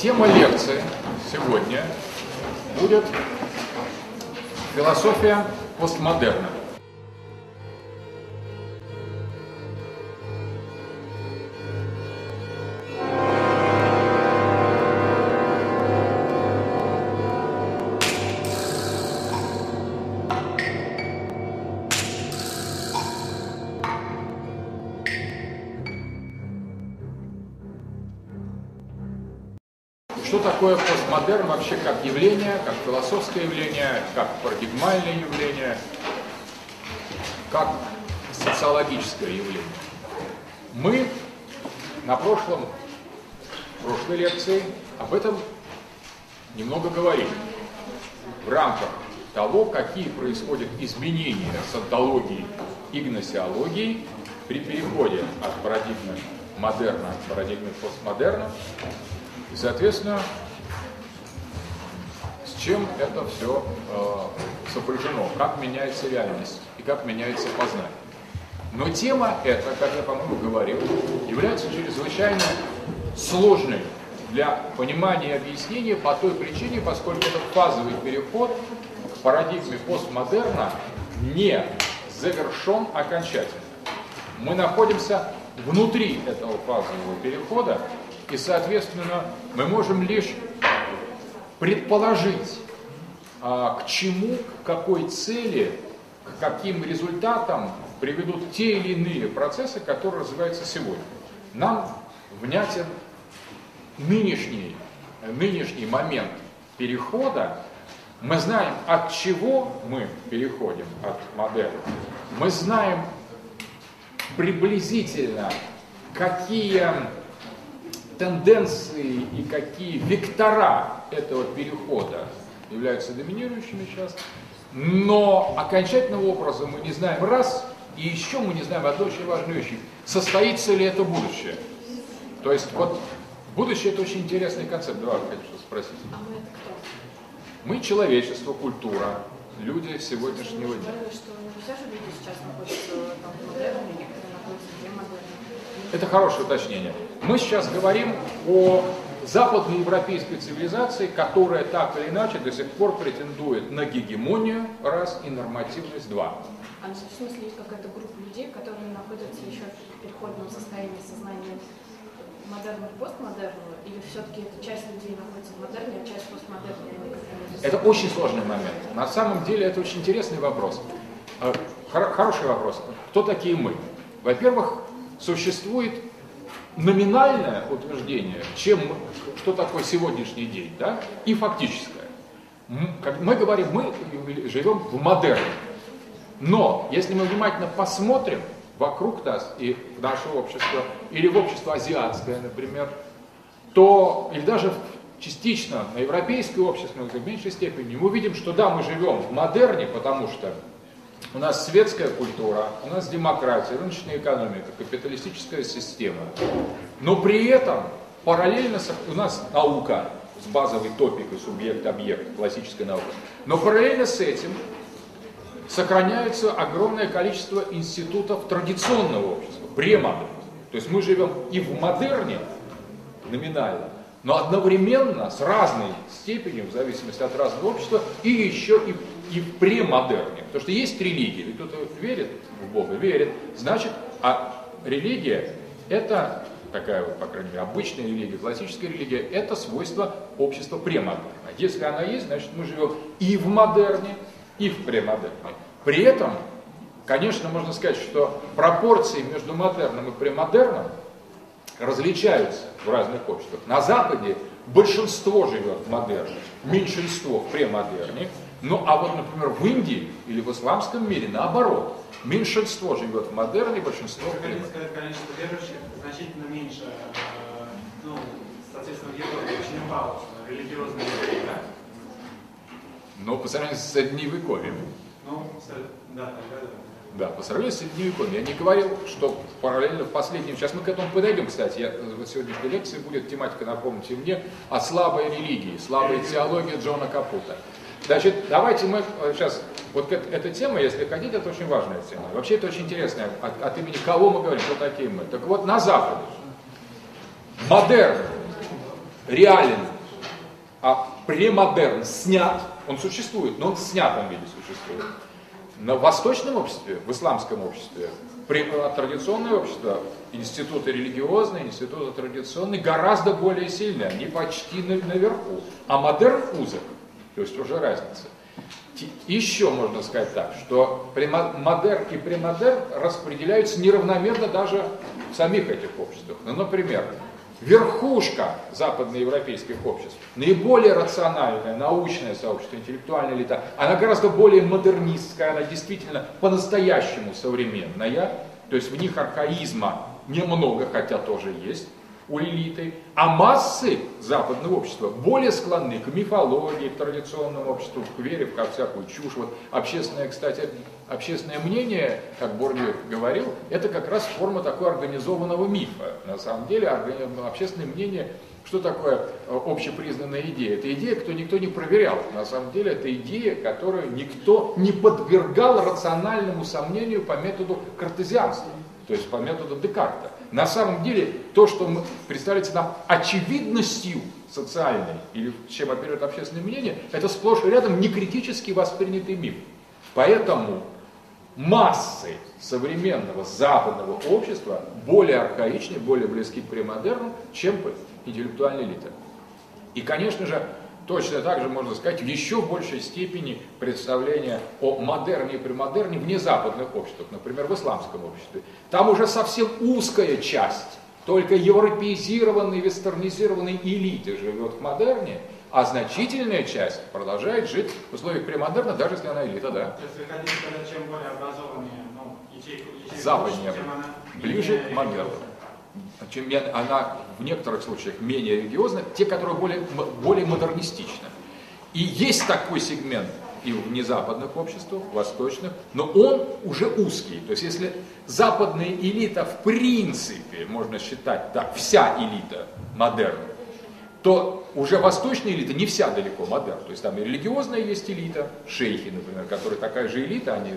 Тема лекции сегодня будет философия постмодерна. Такое постмодерн вообще как явление, как философское явление, как парадигмальное явление, как социологическое явление? Мы на прошлом, прошлой лекции об этом немного говорили. В рамках того, какие происходят изменения с антологией и гносеологией при переходе от парадигмы модерна к парадигме постмодерна, и, соответственно, чем это все э, сопряжено, как меняется реальность и как меняется познание. Но тема эта, как я, по-моему, говорил, является чрезвычайно сложной для понимания и объяснения по той причине, поскольку этот фазовый переход к парадигме постмодерна не завершен окончательно. Мы находимся внутри этого фазового перехода, и, соответственно, мы можем лишь предположить, а, к чему, к какой цели, к каким результатам приведут те или иные процессы, которые развиваются сегодня. Нам внятен нынешний, нынешний момент перехода. Мы знаем, от чего мы переходим от модерна. Мы знаем приблизительно, какие тенденции и какие вектора этого перехода являются доминирующими сейчас, но окончательного образа мы не знаем раз, и еще мы не знаем одну очень важную вещь, состоится ли это будущее. То есть вот будущее это очень интересный концепт. Давай, хочу спросить. А мы это кто? Мы человечество, культура, люди сегодняшнего дня. Модерне. Это хорошее уточнение. Мы сейчас говорим о западноевропейской цивилизации, которая так или иначе до сих пор претендует на гегемонию, раз, и нормативность, два. А в смысле есть какая-то группа людей, которые находятся еще в переходном состоянии сознания модерна к постмодерну, или все-таки эта часть людей находится в модерне, а часть между Это очень сложный момент. На самом деле это очень интересный вопрос. Э, хор- Хороший вопрос. Кто такие мы? Во-первых, существует номинальное утверждение, чем, что такое сегодняшний день, да, и фактическое. Как мы говорим, мы живем в модерне. Но если мы внимательно посмотрим вокруг нас и в наше общество, или в общество азиатское, например, то, или даже частично на европейское общество, но в меньшей степени, мы видим, что да, мы живем в модерне, потому что у нас светская культура, у нас демократия, рыночная экономика, капиталистическая система. Но при этом параллельно у нас наука с базовой топикой субъект-объект, классическая наука. Но параллельно с этим сохраняется огромное количество институтов традиционного общества, премодерна. То есть мы живем и в модерне, номинально, но одновременно с разной степенью, в зависимости от разного общества, и еще и, и в премодерне. Потому что есть религия, и кто-то верит в Бога, верит, значит, а религия это такая вот, по крайней мере, обычная религия, классическая религия, это свойство общества премодерна. Если она есть, значит мы живем и в модерне, и в премодерне. При этом, конечно, можно сказать, что пропорции между модерном и премодерном различаются в разных обществах. На Западе большинство живет в модерне, меньшинство в премодерне. Ну а вот, например, в Индии или в исламском мире наоборот. Меньшинство живет в модерне, большинство в сказать, количество верующих значительно меньше, э, ну, соответственно, в Европе очень упало, что религиозные евреи, да? Но по сравнению с средневековьем. Ну, да, тогда да. Да, по сравнению с средневековьем. Я не говорил, что параллельно в последнем... Сейчас мы к этому подойдем, кстати. Я, в сегодняшней лекции будет тематика, напомните мне, о слабой религии, слабой теологии Джона Капута. Значит, давайте мы э, сейчас... Вот эт- эта тема, если хотите, это очень важная тема. Вообще это очень интересная. От, от имени кого мы говорим, кто такие мы. Так вот, на Западе модерн реален, а премодерн снят, он существует, но он в снятом виде существует. На восточном обществе, в исламском обществе, традиционное общество, институты религиозные, институты традиционные гораздо более сильные, они почти наверху. А модерн узок, то есть уже разница. Еще можно сказать так, что модерн и премодерн распределяются неравномерно даже в самих этих обществах. Ну, например, верхушка западноевропейских обществ, наиболее рациональное, научное сообщество, интеллектуальная элита, она гораздо более модернистская, она действительно по-настоящему современная, то есть в них архаизма немного, хотя тоже есть, у элиты, а массы западного общества более склонны к мифологии, к традиционному обществу, к вере как всякую чушь. Вот общественное, кстати, общественное мнение, как Борнев говорил, это как раз форма такой организованного мифа. На самом деле общественное мнение что такое э, общепризнанная идея? Это идея, кто никто не проверял. На самом деле это идея, которую никто не подвергал рациональному сомнению по методу картезианства, то есть по методу Декарта. На самом деле, то, что мы, представляется нам очевидностью социальной, или чем оперирует общественное мнение, это сплошь и рядом некритически воспринятый миф. Поэтому массы современного западного общества более архаичны, более близки к премодерну, чем интеллектуальная элита. И, конечно же, Точно так же можно сказать в еще большей степени представления о модерне и премодерне в незападных обществах, например, в исламском обществе. Там уже совсем узкая часть, только европеизированной, вестернизированной элиты живет в модерне, а значительная часть продолжает жить в условиях премодерна, даже если она элита, да. То есть вы хотите сказать, чем более образованнее ну, ячейку, ячейку Западнее, ближе к модерну чем она в некоторых случаях менее религиозна, те, которые более, более модернистичны. И есть такой сегмент и в незападных обществах, в восточных, но он уже узкий. То есть если западная элита в принципе, можно считать, да, вся элита модерна, то уже восточная элита не вся далеко модерн. То есть там и религиозная есть элита, шейхи, например, которые такая же элита, они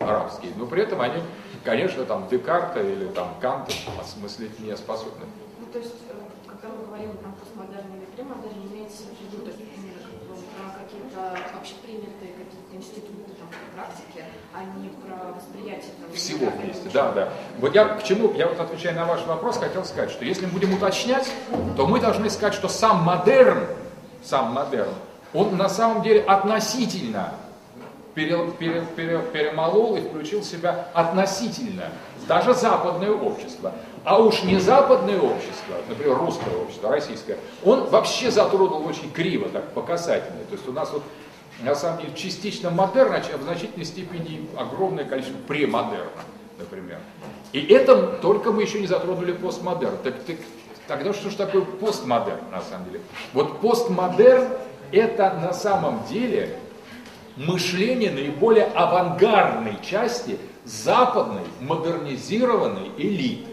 арабские, но при этом они конечно, там Декарта или там Канта осмыслить не способны. Ну, то есть, э, когда мы говорим про постмодерн или премодерн, имеется в виду про какие-то общепринятые какие-то институты там, практики, а не про восприятие там, всего вместе. Да, да. Вот я к чему, я вот отвечая на ваш вопрос, хотел сказать, что если мы будем уточнять, то мы должны сказать, что сам модерн, сам модерн, он на самом деле относительно пере, пере, пере, перемолол и включил в себя относительно, даже западное общество. А уж не западное общество, например, русское общество, российское, он вообще затронул очень криво, так, по касательной. То есть у нас вот на самом деле частично модерн, а в значительной степени огромное количество премодерна, например. И это только мы еще не затронули постмодерн. Так, так, тогда что же такое постмодерн на самом деле? Вот постмодерн это на самом деле мышление наиболее авангардной части западной модернизированной элиты.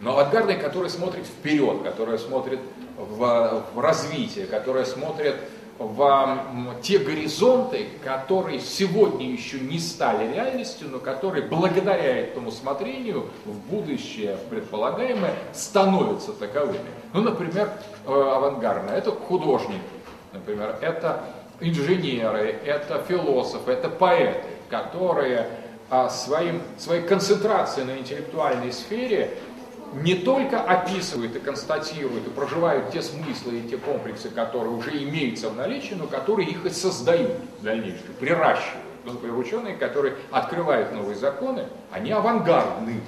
Но авангардной, которая смотрит вперед, которая смотрит в, в развитие, которая смотрит в те горизонты, которые сегодня еще не стали реальностью, но которые благодаря этому смотрению в будущее предполагаемое становятся таковыми. Ну, например, э, авангардно, это художник, например, это инженеры, это философы, это поэты, которые а, своим, своей концентрацией на интеллектуальной сфере не только описывают и констатируют и проживают те смыслы и те комплексы, которые уже имеются в наличии, но которые их и создают в дальнейшем, приращивают. Например, ученые, которые открывают новые законы, они авангардны.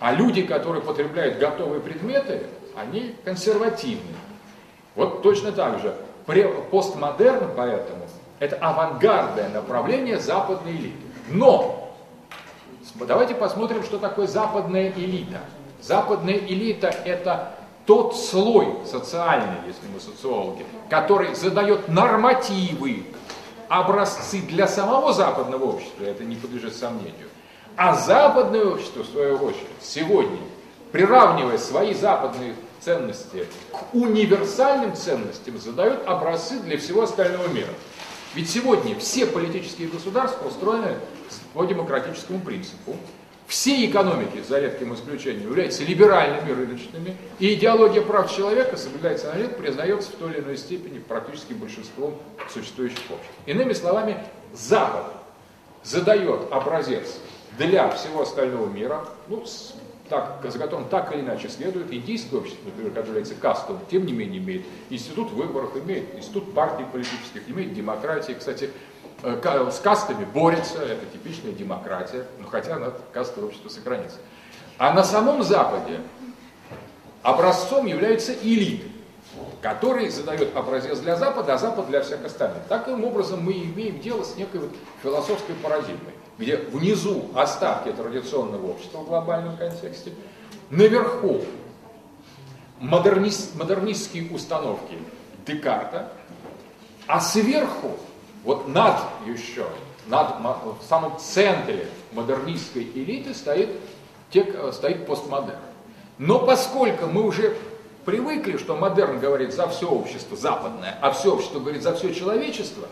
А люди, которые потребляют готовые предметы, они консервативны. Вот точно так же постмодерн поэтому это авангардное направление западной элиты. Но давайте посмотрим, что такое западная элита. Западная элита это тот слой социальный, если мы социологи, который задает нормативы, образцы для самого западного общества, это не подлежит сомнению. А западное общество, в свою очередь, сегодня, приравнивая свои западные ценности к универсальным ценностям задают образцы для всего остального мира. Ведь сегодня все политические государства устроены по демократическому принципу. все экономики, за редким исключением, являются либеральными, рыночными, и идеология прав человека соблюдается на лет, признается в той или иной степени практически большинством существующих обществ. Иными словами, Запад задает образец для всего остального мира, ну, так, за которым так или иначе следует, индийское общество, например, которое является кастовым, тем не менее имеет институт выборов, имеет институт партий политических, имеет демократии. Кстати, Э, с кастами борется, это типичная демократия, но хотя она кастовое общество сохранится. А на самом Западе образцом являются элиты, которые задают образец для Запада, а Запад для всех остальных. Таким образом мы имеем дело с некой вот философской парадигмой, где внизу остатки традиционного общества в глобальном контексте, наверху модернист, модернистские установки Декарта, а сверху вот над еще, над, в самом центре модернистской элиты стоит, стоит постмодерн. Но поскольку мы уже привыкли, что модерн говорит за все общество западное, а все общество говорит за все человечество,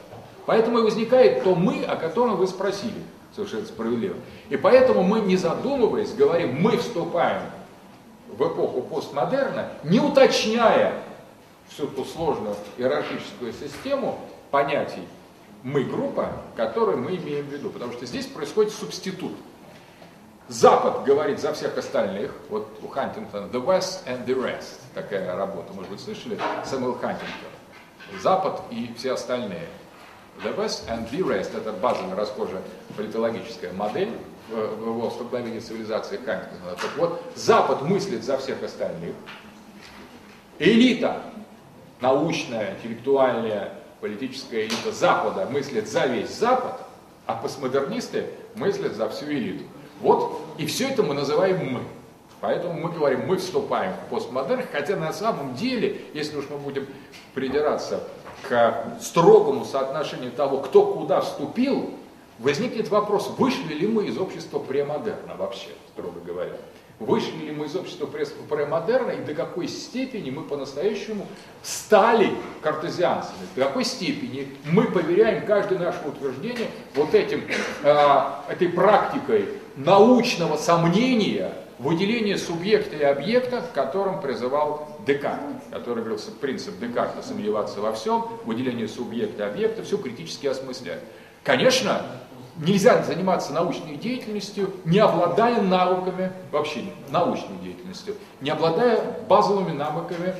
поэтому и возникает то мы, о котором вы спросили, совершенно справедливо. И поэтому мы, не задумываясь, говорим, мы вступаем в эпоху постмодерна, не уточняя всю ту сложную иерархическую систему понятий мы группа, которую мы имеем в виду, потому что здесь происходит субститут. Запад говорит за всех остальных, вот у Хантингтона The West and the Rest, такая работа, может быть, слышали, Сэмюэл Хантингтон. Запад и все остальные. The West and the Rest, это базовая расхожая политологическая модель в, в его столкновении цивилизации Хантингтона. Так вот, Запад мыслит за всех остальных, элита научная, интеллектуальная, политическая элита Запада мыслит за весь Запад, а постмодернисты мыслят за всю элиту. Вот, и все это мы называем «мы». Поэтому мы говорим, мы вступаем в постмодерн, хотя на самом деле, если уж мы будем придираться к строгому соотношению того, кто куда вступил, возникнет вопрос, вышли ли мы из общества премодерна вообще, строго говоря. Вышли ли мы из общества премодерна и до какой степени мы по-настоящему стали картезианцами, до какой степени мы поверяем каждое наше утверждение вот этим, э, этой практикой научного сомнения выделения субъекта и объекта, к которым призывал Декарт, который говорил, принцип Декарта сомневаться во всем, выделение субъекта объекта, все критически осмыслять. Конечно, нельзя заниматься научной деятельностью, не обладая навыками, вообще научной деятельностью, не обладая базовыми навыками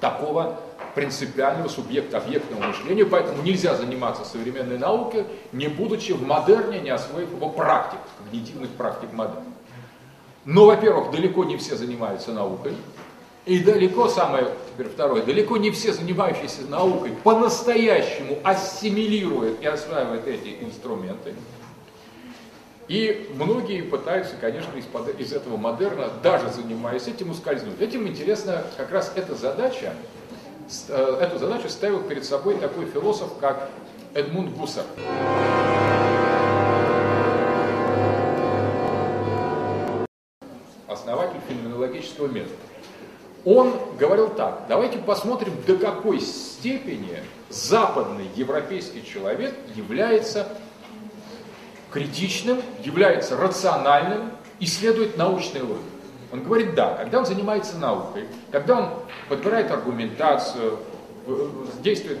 такого принципиального субъекта объектного мышления, поэтому нельзя заниматься современной наукой, не будучи в модерне, не освоив его практик, когнитивных практик модерна. Но, во-первых, далеко не все занимаются наукой, и далеко, самое теперь второе, далеко не все занимающиеся наукой по-настоящему ассимилируют и осваивают эти инструменты. И многие пытаются, конечно, из, из этого модерна, даже занимаясь этим, ускользнуть. Этим интересно как раз эта задача, э, эту задачу ставил перед собой такой философ, как Эдмунд Гуссер. Основатель феноменологического метода он говорил так, давайте посмотрим, до какой степени западный европейский человек является критичным, является рациональным, исследует научный логику. Он говорит, да, когда он занимается наукой, когда он подбирает аргументацию, действует,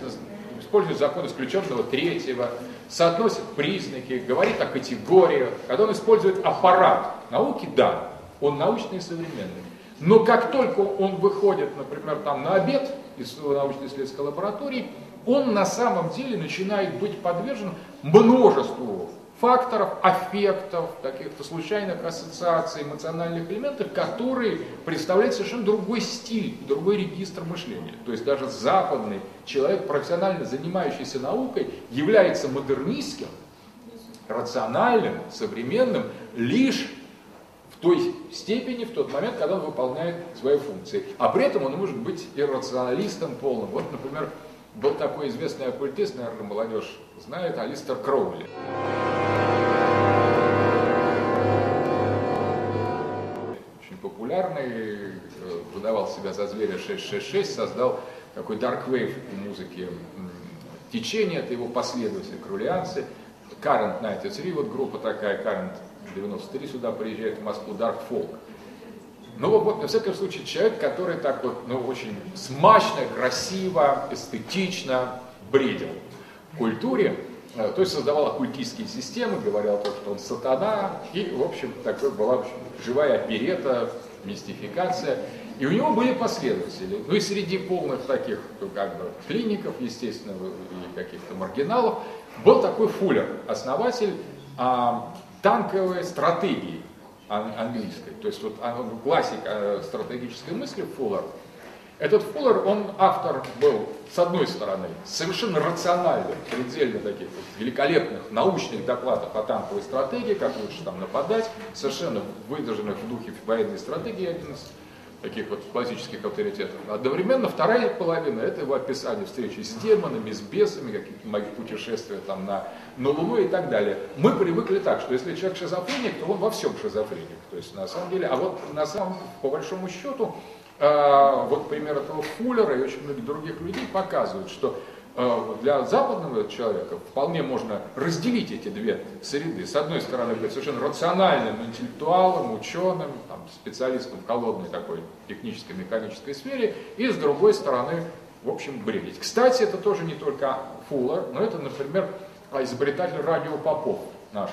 использует закон исключенного третьего, соотносит признаки, говорит о категориях, когда он использует аппарат науки, да, он научный и современный. Но как только он выходит, например, там на обед из научно-исследовательской лаборатории, он на самом деле начинает быть подвержен множеству факторов, аффектов, каких-то случайных ассоциаций, эмоциональных элементов, которые представляют совершенно другой стиль, другой регистр мышления. То есть даже западный человек, профессионально занимающийся наукой, является модернистским, рациональным, современным лишь той степени, в тот момент, когда он выполняет свои функции. А при этом он может быть иррационалистом полным. Вот, например, был такой известный оккультист, наверное, молодежь знает, Алистер Кроули. Очень популярный, э, выдавал себя за зверя 666, создал такой dark wave в музыке течение, это его последователи, крулианцы. Current 93, вот группа такая, Current 93 сюда приезжает в Москву, Dark Folk. Ну вот, на всяком случае, человек, который так вот, ну, очень смачно, красиво, эстетично бредил в культуре, э, то есть создавал оккультистские системы, говорил то, что он сатана, и, в общем, такой была живая оперета, мистификация. И у него были последователи. Ну и среди полных таких, ну, как бы, клиников, естественно, и каких-то маргиналов, был такой Фуллер, основатель а, танковой стратегии английской. То есть вот классик а, стратегической мысли Фуллер. Этот Фуллер, он автор был, с одной стороны, совершенно рациональных, предельно таких вот великолепных научных докладов о танковой стратегии, как лучше там нападать, совершенно выдержанных в духе военной стратегии, один из таких вот классических авторитетов. Одновременно вторая половина – это его описание встречи с демонами, с бесами, какие-то мои путешествия там на, на Луну и так далее. Мы привыкли так, что если человек шизофреник, то он во всем шизофреник. То есть на самом деле, а вот на самом, по большому счету, э, вот пример этого Фуллера и очень многих других людей показывают, что для западного человека вполне можно разделить эти две среды. С одной стороны, быть совершенно рациональным интеллектуалом, ученым, там, специалистом в холодной такой технической, механической сфере, и с другой стороны, в общем, бредить. Кстати, это тоже не только Фуллер, но это, например, изобретатель радио Попов наш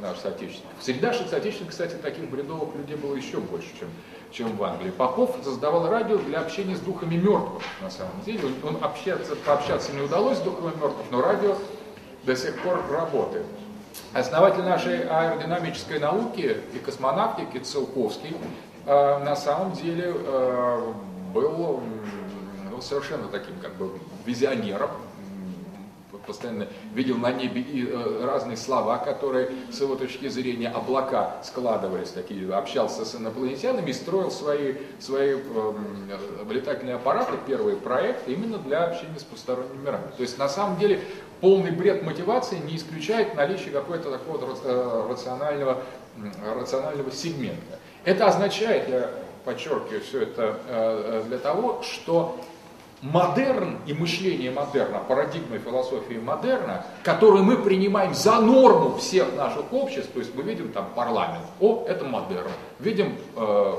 наш соотечественник. Среди наших соотечественников, кстати, таких бредовых людей было еще больше, чем, чем в Англии. Попов создавал радио для общения с духами мертвых, на самом деле. Он, он общаться, пообщаться не удалось с духами мертвых, но радио до сих пор работает. Основатель нашей аэродинамической науки и космонавтики Целковский э, на самом деле э, был ну, совершенно таким как бы визионером, постоянно видел на небе и э, разные слова, которые с его точки зрения облака складывались, такие, общался с инопланетянами и строил свои, свои э, летательные аппараты, первые проекты именно для общения с посторонними мирами. То есть на самом деле полный бред мотивации не исключает наличие какого-то такого э, рационального, рационального сегмента. Это означает, я подчеркиваю все это э, для того, что модерн и мышление модерна, парадигма философии модерна, которую мы принимаем за норму всех наших обществ, то есть мы видим там парламент, о, это модерн, видим э,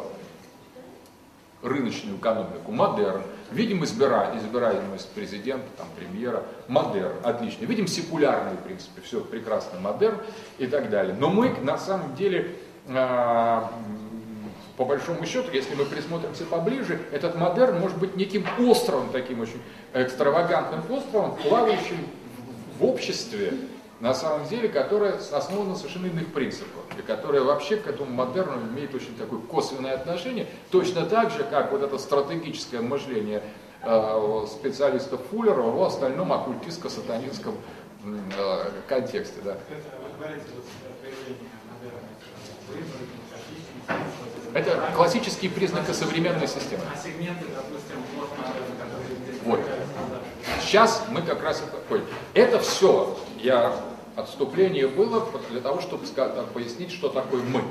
рыночную экономику, модерн, видим избира, избираемость президента, там, премьера, модерн, отлично, видим секулярные принципы, все прекрасно, модерн и так далее. Но мы на самом деле э, по большому счету, если мы присмотримся поближе, этот модерн может быть неким островом, таким очень экстравагантным островом, плавающим в обществе, на самом деле, которое основано на совершенно иных принципах, и которое вообще к этому модерну имеет очень такое косвенное отношение, точно так же, как вот это стратегическое мышление э, специалистов Фуллера в остальном оккультистско-сатанинском э, контексте. Да. вы говорите, вот, это классические признаки современной системы. А сегменты, допустим, Вот. Сейчас мы как раз ходим. Это все, я отступление было для того, чтобы пояснить, что такое мы.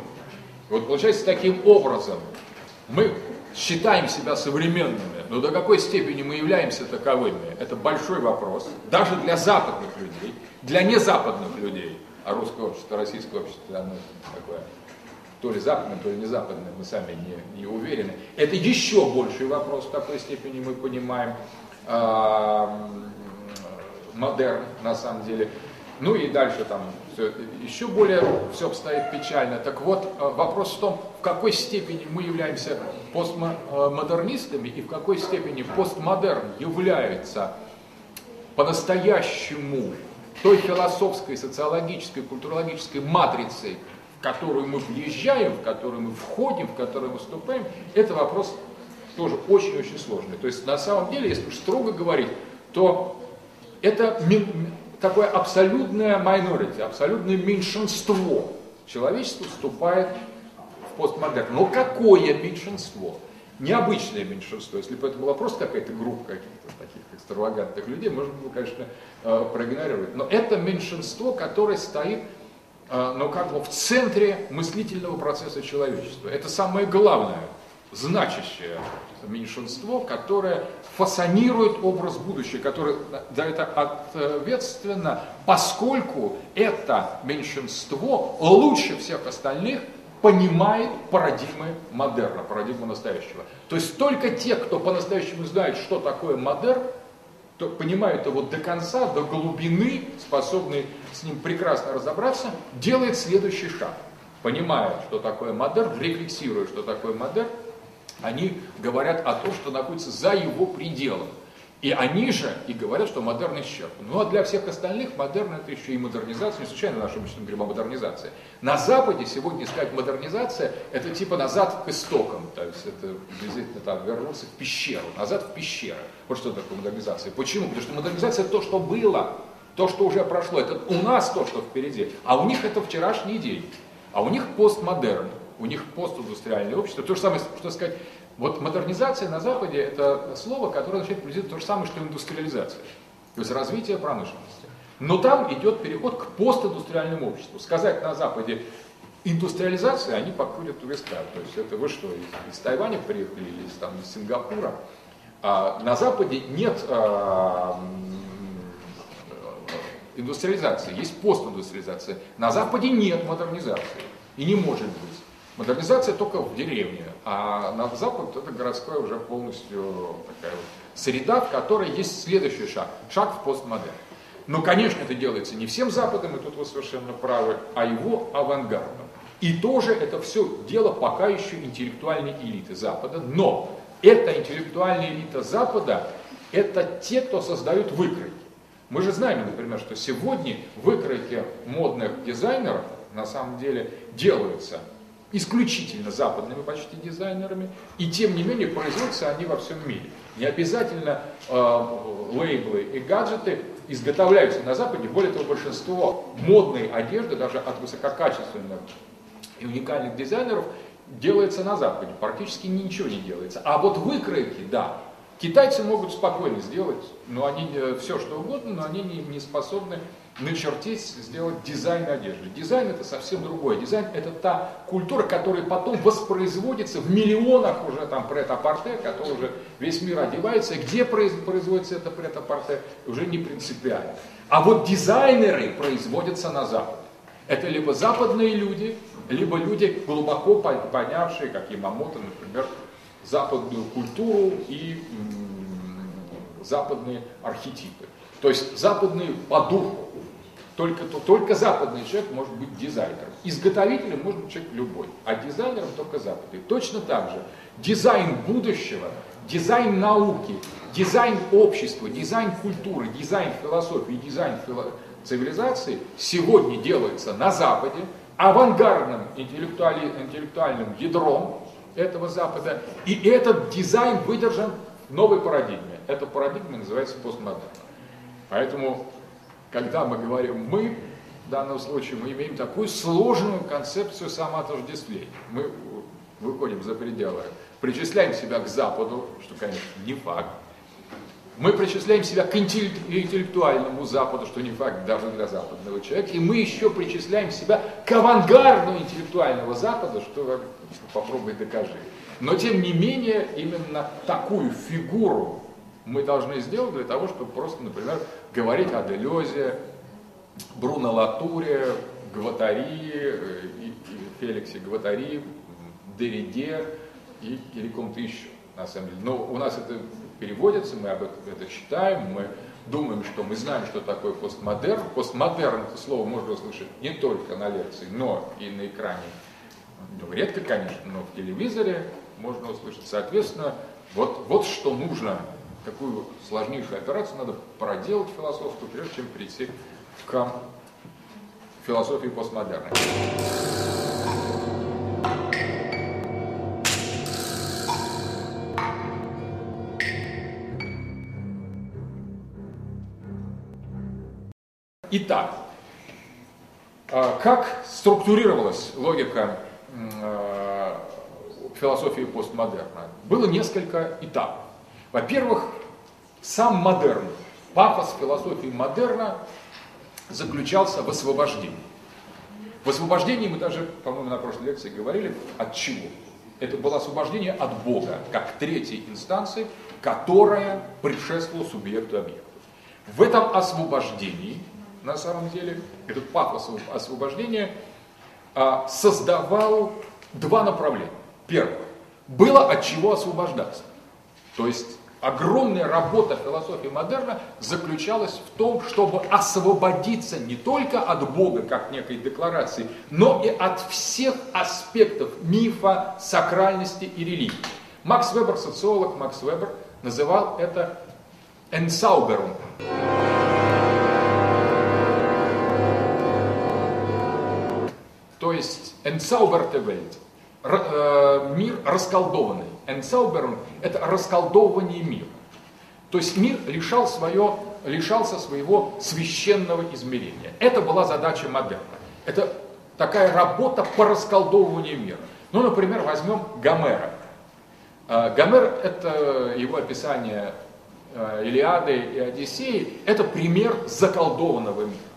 Вот получается таким образом, мы считаем себя современными, но до какой степени мы являемся таковыми, это большой вопрос, даже для западных людей, для незападных людей, а русское общество, российское общество, оно такое то ли западным, то ли не западным, мы сами не, не уверены. Это еще больший вопрос, в какой степени мы понимаем э, модерн на самом деле. Ну и дальше там все, еще более все обстоит печально. Так вот, а, вопрос в том, в какой степени мы являемся постмодернистами и в какой степени постмодерн является по-настоящему той философской, социологической, культурологической матрицей, которую мы въезжаем, в которую мы входим, в которую выступаем, это вопрос тоже очень-очень сложный. То есть на самом деле, если уж строго говорить, то это такое абсолютное minority, абсолютное меньшинство. Человечество вступает в постмодерн. Но какое меньшинство? Необычное меньшинство. Если бы это была просто какая-то группа каких-то таких экстравагантных людей, можно было, конечно, э, проигнорировать. Но это меньшинство, которое стоит но как бы в центре мыслительного процесса человечества. Это самое главное, значащее меньшинство, которое фасонирует образ будущего, который за это ответственно, поскольку это меньшинство лучше всех остальных понимает парадигмы модерна, парадигму настоящего. То есть только те, кто по-настоящему знает, что такое модерн, то понимают его до конца, до глубины, способны с ним прекрасно разобраться, делает следующий шаг. Понимая, что такое модерн, рефлексируя, что такое модерн, они говорят о том, что находится за его пределом. И они же и говорят, что модерн исчерпан. Ну а для всех остальных модерн это еще и модернизация, не случайно нашим учителям говорим о модернизации. На Западе сегодня искать модернизация, это типа назад к истокам, то есть это приблизительно так, вернуться в пещеру, назад в пещеру. Вот что такое модернизация. Почему? Потому что модернизация это то, что было, то, что уже прошло, это у нас то, что впереди, а у них это вчерашний день, а у них постмодерн у них постиндустриальное общество. То же самое, что сказать, вот модернизация на Западе это слово, которое означает приблизительно то же самое, что индустриализация. То есть развитие промышленности. Но там идет переход к постиндустриальному обществу. Сказать на Западе индустриализация, они покурят у виска. То есть это вы что, из, из Тайваня приехали или из, там, из Сингапура? А на Западе нет а, индустриализации, есть постиндустриализация. На Западе нет модернизации и не может быть. Модернизация только в деревне, а на запад это городская уже полностью такая вот среда, в которой есть следующий шаг, шаг в постмодерн. Но, конечно, это делается не всем Западом, и тут вы совершенно правы, а его авангардом. И тоже это все дело пока еще интеллектуальной элиты Запада, но эта интеллектуальная элита Запада, это те, кто создают выкройки. Мы же знаем, например, что сегодня выкройки модных дизайнеров на самом деле делаются исключительно западными почти дизайнерами, и тем не менее производятся они во всем мире. Не обязательно э, лейблы и гаджеты изготовляются на Западе, более того, большинство модной одежды, даже от высококачественных и уникальных дизайнеров, делается на Западе, практически ничего не делается. А вот выкройки, да, китайцы могут спокойно сделать, но они э, все что угодно, но они не, не способны начертить, сделать дизайн одежды. Дизайн это совсем другое. Дизайн это та культура, которая потом воспроизводится в миллионах уже там прет-а-порте, который уже весь мир одевается. Где производится это прет-а-порте, уже не принципиально. А вот дизайнеры производятся на Западе. Это либо западные люди, либо люди, глубоко понявшие, как Ямамото, например, западную культуру и западные архетипы. То есть западные по духу. Только, то, только западный человек может быть дизайнером. Изготовителем может быть человек любой, а дизайнером только западный. Точно так же дизайн будущего, дизайн науки, дизайн общества, дизайн культуры, дизайн философии, дизайн фило... цивилизации сегодня делается на Западе, авангардным интеллектуальным ядром этого Запада, и этот дизайн выдержан в новой парадигме. Эта парадигма называется постмодерн. Поэтому когда мы говорим «мы», в данном случае мы имеем такую сложную концепцию самоотождествления. Мы выходим за пределы, причисляем себя к Западу, что, конечно, не факт. Мы причисляем себя к интеллектуальному Западу, что не факт даже для западного человека. И мы еще причисляем себя к авангарду интеллектуального Запада, что попробуй докажи. Но тем не менее, именно такую фигуру мы должны сделать для того, чтобы просто, например, говорить о Делезе, Бруно Латуре, Гватари, э, Феликсе Гватари, Дериде и, или ком-то еще, на самом деле. Но у нас это переводится, мы об этом это читаем, мы думаем, что мы знаем, что такое постмодерн. Постмодерн это слово можно услышать не только на лекции, но и на экране. Ну, редко, конечно, но в телевизоре можно услышать. Соответственно, вот, вот что нужно какую сложнейшую операцию надо проделать философскую, прежде чем прийти к философии постмодерна. Итак, а, как структурировалась логика а, философии постмодерна? Было несколько этапов. Во-первых, сам модерн, пафос философии модерна заключался в освобождении. В освобождении мы даже, по-моему, на прошлой лекции говорили, от чего? Это было освобождение от Бога, как третьей инстанции, которая предшествовала субъекту объекта. В этом освобождении, на самом деле, этот пафос освобождения а, создавал два направления. Первое. Было от чего освобождаться. То есть огромная работа философии модерна заключалась в том, чтобы освободиться не только от Бога, как некой декларации, но и от всех аспектов мифа, сакральности и религии. Макс Вебер, социолог Макс Вебер, называл это «Entzauberung». Есть «entzauberte Welt» э, – мир расколдованный. Entzauberung – это расколдовывание мира. То есть мир лишал свое, лишался своего священного измерения. Это была задача модерна. Это такая работа по расколдовыванию мира. Ну, например, возьмем Гомера. А, Гомер – это его описание а, Илиады и Одиссеи, это пример заколдованного мира.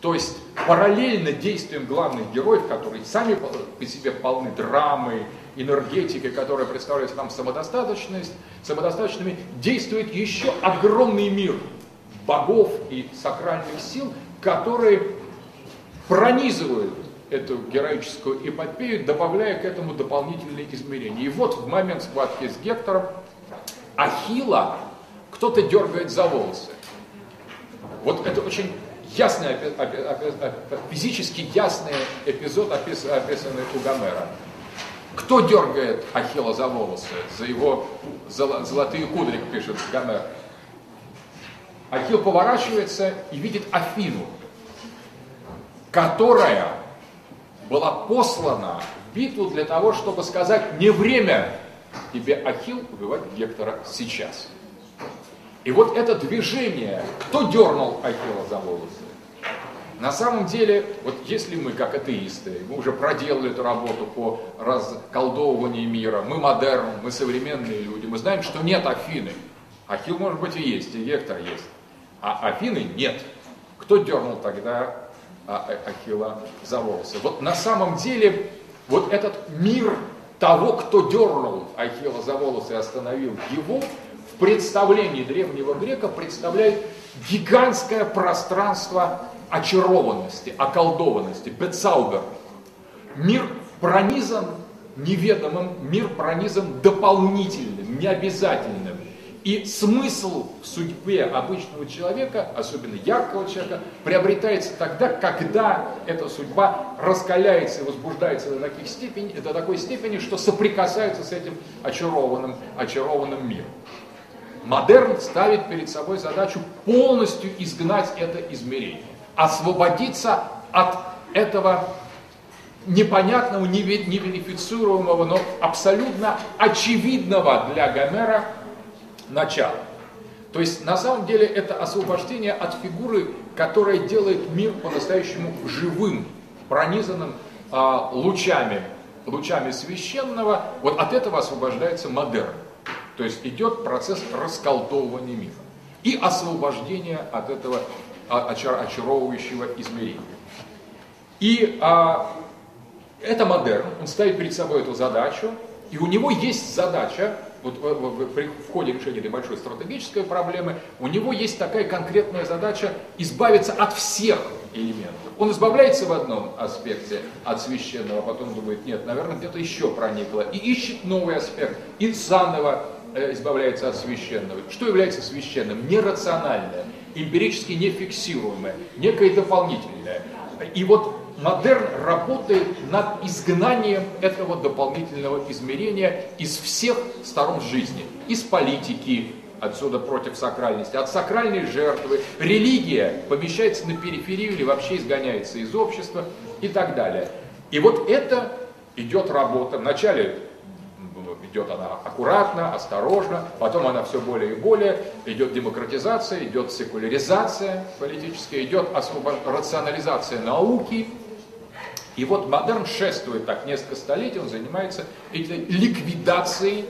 То есть параллельно действиям главных героев, которые сами по себе полны драмы, энергетикой, которая представляет нам самодостаточность, самодостаточными, действует еще огромный мир богов и сакральных сил, которые пронизывают эту героическую эпопею, добавляя к этому дополнительные измерения. И вот в момент схватки с Гектором Ахила кто-то дергает за волосы. Вот это очень ясный, физически ясный эпизод, описанный у Гомера. Кто дергает Ахилла за волосы, за его золотые кудри, пишет Гомер? Ахилл поворачивается и видит Афину, которая была послана в битву для того, чтобы сказать, не время тебе, Ахилл, убивать Гектора сейчас. И вот это движение, кто дернул Ахилла за волосы? На самом деле, вот если мы, как атеисты, мы уже проделали эту работу по расколдовыванию мира, мы модерн, мы современные люди, мы знаем, что нет Афины. Ахилл, может быть, и есть, и Гектор есть. А Афины нет. Кто дернул тогда а, а, Ахилла за волосы? Вот на самом деле, вот этот мир того, кто дернул Ахилла за волосы и остановил его, представлении древнего грека представляет гигантское пространство очарованности, околдованности, бецаубер. Мир пронизан неведомым, мир пронизан дополнительным, необязательным. И смысл в судьбе обычного человека, особенно яркого человека, приобретается тогда, когда эта судьба раскаляется и возбуждается до, таких степени, до такой степени, что соприкасается с этим очарованным, очарованным миром. Модерн ставит перед собой задачу полностью изгнать это измерение освободиться от этого непонятного, неверифицируемого, но абсолютно очевидного для Гомера начала. То есть на самом деле это освобождение от фигуры, которая делает мир по-настоящему живым, пронизанным а, лучами, лучами священного. Вот от этого освобождается модерн. То есть идет процесс расколдовывания мира и освобождения от этого очаровывающего измерения. И а, это модерн, он ставит перед собой эту задачу, и у него есть задача, вот в, в, в, ходе решения этой большой стратегической проблемы, у него есть такая конкретная задача избавиться от всех элементов. Он избавляется в одном аспекте от священного, потом думает, нет, наверное, где-то еще проникло, и ищет новый аспект, и заново избавляется от священного. Что является священным? Нерациональное эмпирически нефиксируемое, некое дополнительное. И вот модерн работает над изгнанием этого дополнительного измерения из всех сторон жизни, из политики, отсюда против сакральности, от сакральной жертвы. Религия помещается на периферию или вообще изгоняется из общества и так далее. И вот это идет работа. Вначале идет она аккуратно, осторожно, потом она все более и более, идет демократизация, идет секуляризация политическая, идет освобод... рационализация науки. И вот модерн шествует так несколько столетий, он занимается этой ликвидацией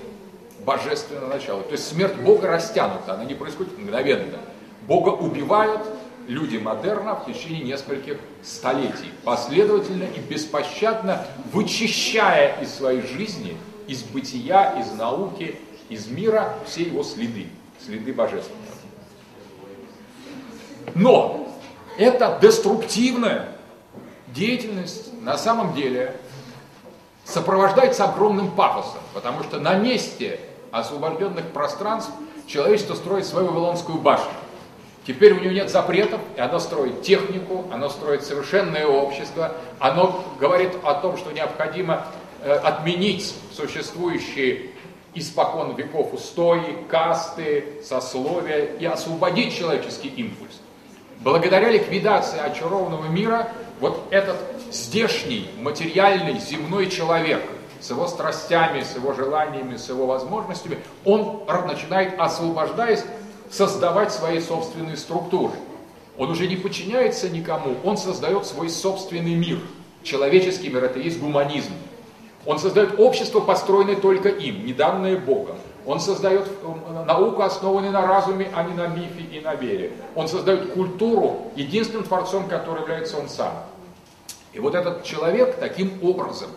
божественного начала. То есть смерть Бога растянута, она не происходит мгновенно. Бога убивают люди модерна в течение нескольких столетий, последовательно и беспощадно вычищая из своей жизни из бытия, из науки, из мира все его следы, следы божественного. Но это деструктивная деятельность на самом деле сопровождается огромным пафосом, потому что на месте освобожденных пространств человечество строит свою Вавилонскую башню. Теперь у него нет запретов, и оно строит технику, оно строит совершенное общество, оно говорит о том, что необходимо отменить существующие испокон веков устои, касты, сословия и освободить человеческий импульс. Благодаря ликвидации очарованного мира, вот этот здешний, материальный, земной человек с его страстями, с его желаниями, с его возможностями, он начинает, освобождаясь, создавать свои собственные структуры. Он уже не подчиняется никому, он создает свой собственный мир. Человеческий мир – это есть гуманизм. Он создает общество, построенное только им, не данное Богом. Он создает э, науку, основанную на разуме, а не на мифе и на вере. Он создает культуру, единственным творцом, который является он сам. И вот этот человек таким образом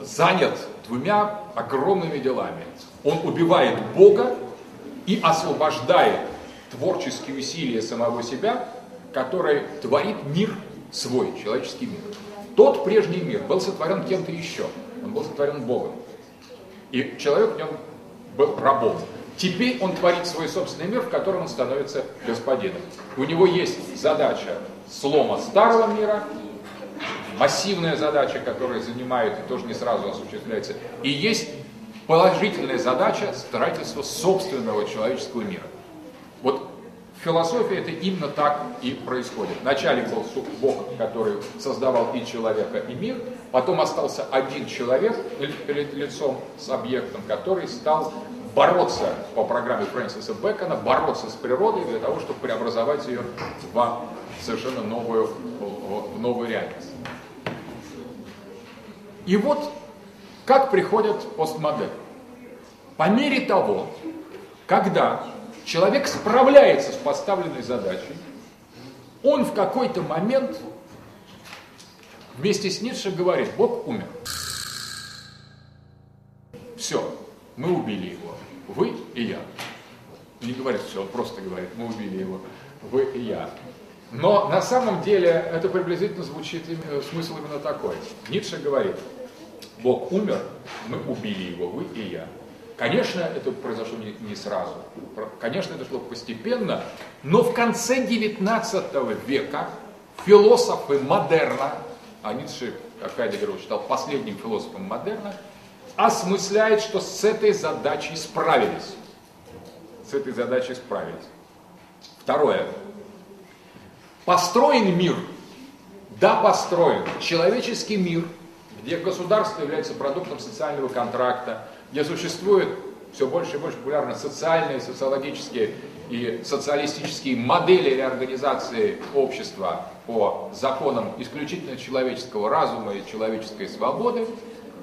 занят двумя огромными делами. Он убивает Бога и освобождает творческие усилия самого себя, который творит мир свой, человеческий мир. Тот прежний мир был сотворен кем-то еще, он был сотворен Богом. И человек в нем был рабом. Теперь он творит свой собственный мир, в котором он становится господином. У него есть задача слома старого мира, массивная задача, которая занимает и тоже не сразу осуществляется, и есть положительная задача строительства собственного человеческого мира. Вот в философии это именно так и происходит. Вначале был Бог, который создавал и человека, и мир, потом остался один человек перед лицом с объектом, который стал бороться по программе Фрэнсиса Бэкона, бороться с природой для того, чтобы преобразовать ее в совершенно новую, в новую реальность. И вот как приходят постмодерн. По мере того, когда человек справляется с поставленной задачей, он в какой-то момент вместе с Ницше говорит, Бог умер. Все, мы убили его, вы и я. Не говорит все, он просто говорит, мы убили его, вы и я. Но на самом деле это приблизительно звучит, смысл именно такой. Ницше говорит, Бог умер, мы убили его, вы и я. Конечно, это произошло не, не сразу. Конечно, это шло постепенно, но в конце 19 века философы модерна, а Ницше, как Хайдегер считал последним философом модерна, осмысляет, что с этой задачей справились. С этой задачей справились. Второе. Построен мир. Да, построен. Человеческий мир – где государство является продуктом социального контракта, где существуют все больше и больше популярны социальные, социологические и социалистические модели реорганизации общества по законам исключительно человеческого разума и человеческой свободы.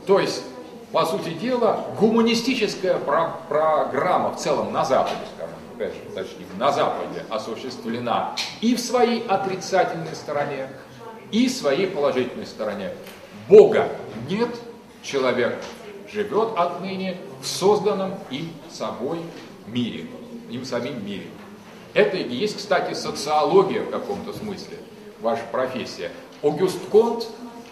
То есть, по сути дела, гуманистическая про программа в целом на Западе, скажем, опять же, точнее, на Западе осуществлена и в своей отрицательной стороне, и в своей положительной стороне. Бога нет, человек живет отныне в созданном им собой мире, им самим мире. Это и есть, кстати, социология в каком-то смысле, ваша профессия. Огюст Конт,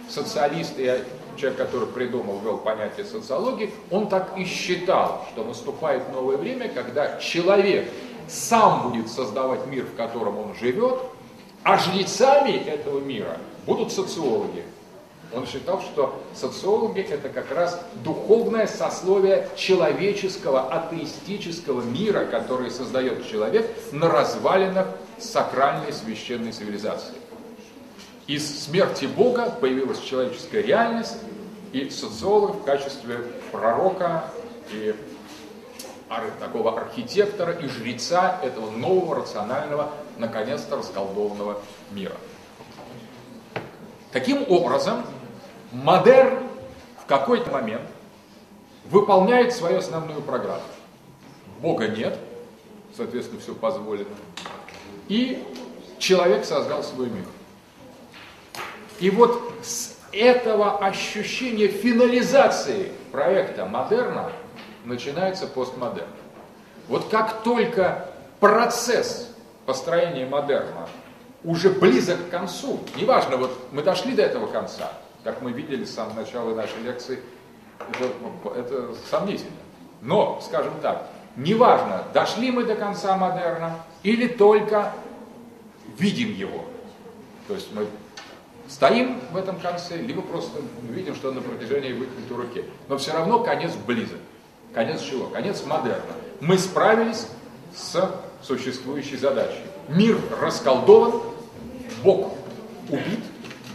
социалист и человек, который придумал, ввел понятие социологии, он так и считал, что наступает новое время, когда человек сам будет создавать мир, в котором он живет, а жрецами этого мира будут социологи. Он считал, что социологи это как раз духовное сословие человеческого атеистического мира, который создает человек на развалинах сакральной священной цивилизации. Из смерти Бога появилась человеческая реальность, и социолог в качестве пророка и такого архитектора и жреца этого нового, рационального, наконец-то расколдованного мира. Таким образом, модерн в какой-то момент выполняет свою основную программу. Бога нет, соответственно, все позволено. И человек создал свой мир. И вот этого ощущения финализации проекта модерна начинается постмодерн. Вот как только процесс построения модерна уже близок к концу, неважно, вот мы дошли до этого конца, как мы видели с самого начала нашей лекции, это, это сомнительно. Но, скажем так, неважно, дошли мы до конца модерна или только видим его. То есть мы стоим в этом конце, либо просто видим, что на протяжении выкрытой руки. Но все равно конец близок. Конец чего? Конец модерна. Мы справились с существующей задачей. Мир расколдован, Бог убит,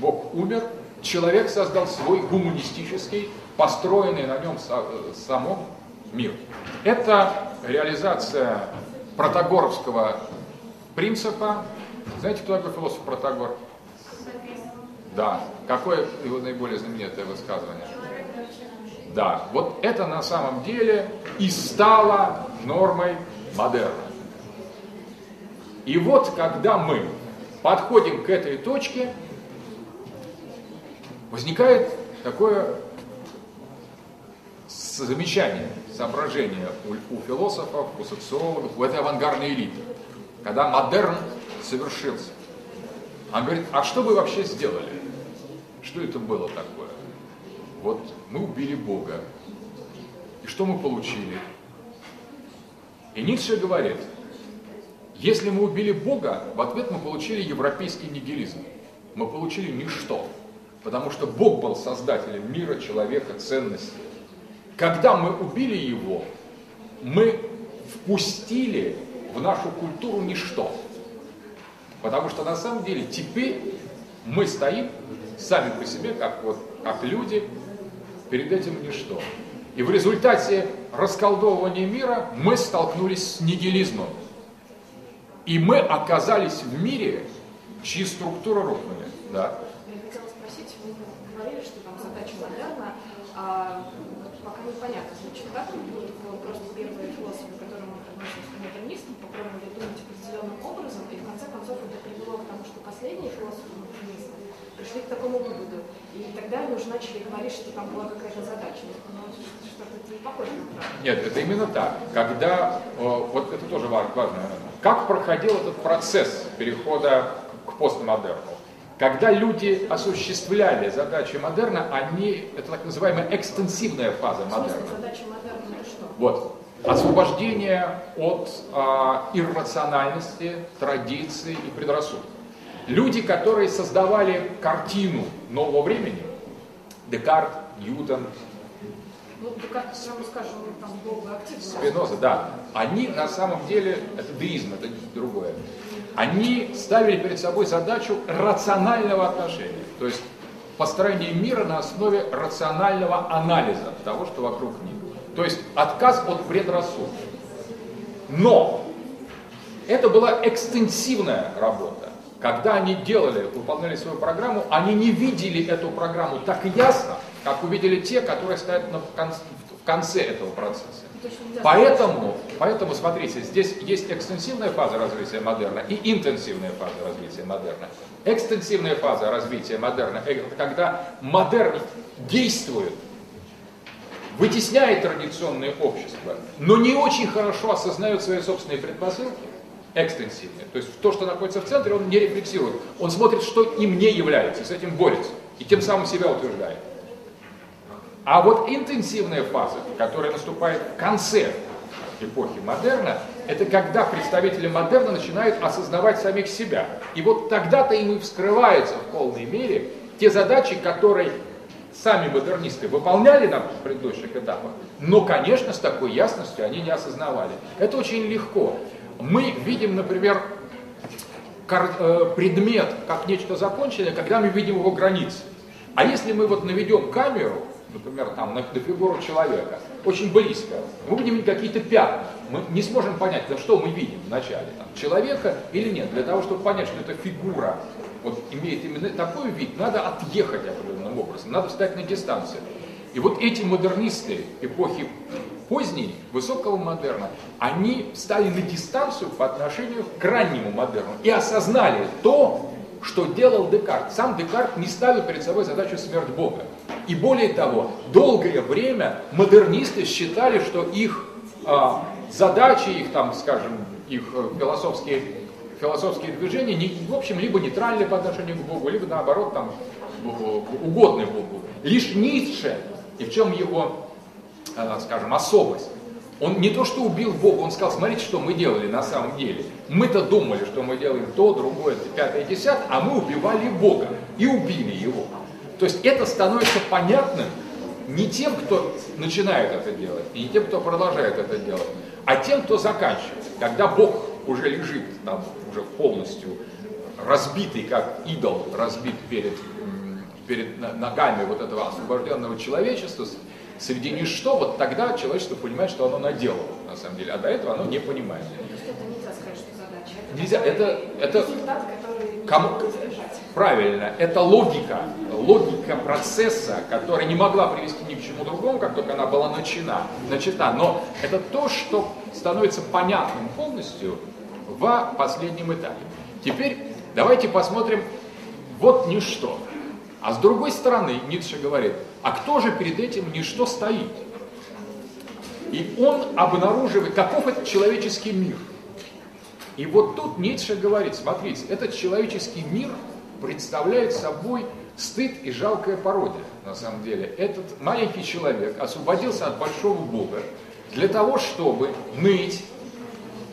Бог умер, человек создал свой гуманистический, построенный на нем самом мир. Это реализация протагоровского принципа. Знаете, кто такой философ Протагор? Да. Какое его наиболее знаменитое высказывание? Да. Вот это на самом деле и стало нормой модерна. И вот когда мы подходим к этой точке, возникает такое замечание, соображение у, у философов, у социологов, у этой авангардной элиты, когда модерн совершился. Он говорит, а что вы вообще сделали? Что это было такое? Вот мы убили Бога. И что мы получили? И Ницше говорит, если мы убили Бога, в ответ мы получили европейский нигилизм. Мы получили ничто. Потому что Бог был создателем мира, человека, ценностей. Когда мы убили его, мы впустили в нашу культуру ничто. Потому что на самом деле теперь мы стоим сами по себе, как, вот, как люди, перед этим ничто. И в результате расколдовывания мира мы столкнулись с нигилизмом. И мы оказались в мире, чьи структуры рухнули. Да. Я хотела спросить, вы говорили, что там задача модерна, а, пока непонятно, значит, как просто первые философы, которым мы относимся к модернистам, попробовали думать определенным образом, и в конце концов это привело к тому, что последние философы модернисты пришли к такому выводу. И тогда они уже начали говорить, что там была какая-то задача. Но что-то не похоже на правду. Нет, это именно так. Когда, вот это тоже важно, как проходил этот процесс перехода к постмодерну? Когда люди осуществляли задачи модерна, они, это так называемая экстенсивная фаза модерна. Задача модерна это что? Вот. Освобождение от а, иррациональности, традиций и предрассудков. Люди, которые создавали картину нового времени, Декарт, Ньютон, ну, Декарт, там активно. Спиноза, да. Они на самом деле, это деизм, это другое. Они ставили перед собой задачу рационального отношения. То есть построение мира на основе рационального анализа того, что вокруг них. То есть отказ от предрассудков. Но это была экстенсивная работа. Когда они делали, выполняли свою программу, они не видели эту программу так ясно, как увидели те, которые стоят на, в конце этого процесса. Поэтому, поэтому, смотрите, здесь есть экстенсивная фаза развития модерна и интенсивная фаза развития модерна. Экстенсивная фаза развития модерна – это когда модерн действует, вытесняет традиционное общество, но не очень хорошо осознает свои собственные предпосылки, экстенсивные. То есть то, что находится в центре, он не рефлексирует. Он смотрит, что им не является, с этим борется. И тем самым себя утверждает. А вот интенсивная фаза, которая наступает в конце эпохи модерна, это когда представители модерна начинают осознавать самих себя. И вот тогда-то им и вскрываются в полной мере те задачи, которые сами модернисты выполняли на предыдущих этапах, но, конечно, с такой ясностью они не осознавали. Это очень легко. Мы видим, например, э, предмет как нечто законченное, когда мы видим его границы. А если мы вот наведем камеру, например, там, на, фигуру человека, очень близко, мы будем какие-то пятна. Мы не сможем понять, да что мы видим вначале, там, человека или нет. Для того, чтобы понять, что эта фигура вот, имеет именно такой вид, надо отъехать определенным образом, надо встать на дистанцию. И вот эти модернисты эпохи поздней, высокого модерна, они стали на дистанцию по отношению к раннему модерну и осознали то, что делал Декарт. Сам Декарт не ставил перед собой задачу смерть Бога. И более того, долгое время модернисты считали, что их а, задачи, их там, скажем, их э, философские, философские движения, не, в общем, либо нейтральны по отношению к Богу, либо наоборот там угодны Богу. Лишь Ницше, и в чем его, э, скажем, особость, он не то что убил Бога, он сказал, смотрите, что мы делали на самом деле. Мы-то думали, что мы делаем то, другое, пятое, десятое, а мы убивали Бога и убили его. То есть это становится понятным не тем, кто начинает это делать, и не тем, кто продолжает это делать, а тем, кто заканчивает. Когда Бог уже лежит там, уже полностью разбитый, как идол, разбит перед, перед ногами вот этого освобожденного человечества, среди ничто, вот тогда человечество понимает, что оно наделало, на самом деле, а до этого оно не понимает. Это нельзя сказать, что задача. Это это, это кому, правильно, это логика, логика процесса, которая не могла привести ни к чему другому, как только она была начата, начата. Но это то, что становится понятным полностью в последнем этапе. Теперь давайте посмотрим вот ничто. А с другой стороны, Ницше говорит, а кто же перед этим ничто стоит? И он обнаруживает, каков этот человеческий мир. И вот тут Ницше говорит, смотрите, этот человеческий мир представляет собой стыд и жалкое пародия, на самом деле. Этот маленький человек освободился от большого Бога для того, чтобы ныть,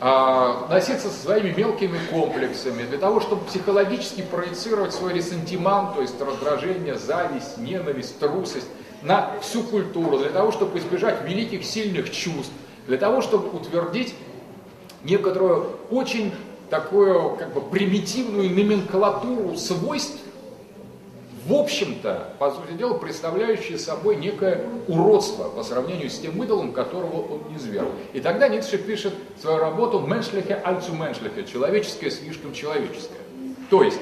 а, носиться со своими мелкими комплексами, для того, чтобы психологически проецировать свой ресентимент, то есть раздражение, зависть, ненависть, трусость на всю культуру, для того, чтобы избежать великих сильных чувств, для того, чтобы утвердить некоторую очень такую как бы примитивную номенклатуру свойств, в общем-то, по сути дела, представляющие собой некое уродство по сравнению с тем идолом, которого он не зверг. И тогда Ницше пишет свою работу «Меншлихе альцу меншлихе» – «Человеческое слишком человеческое». То есть,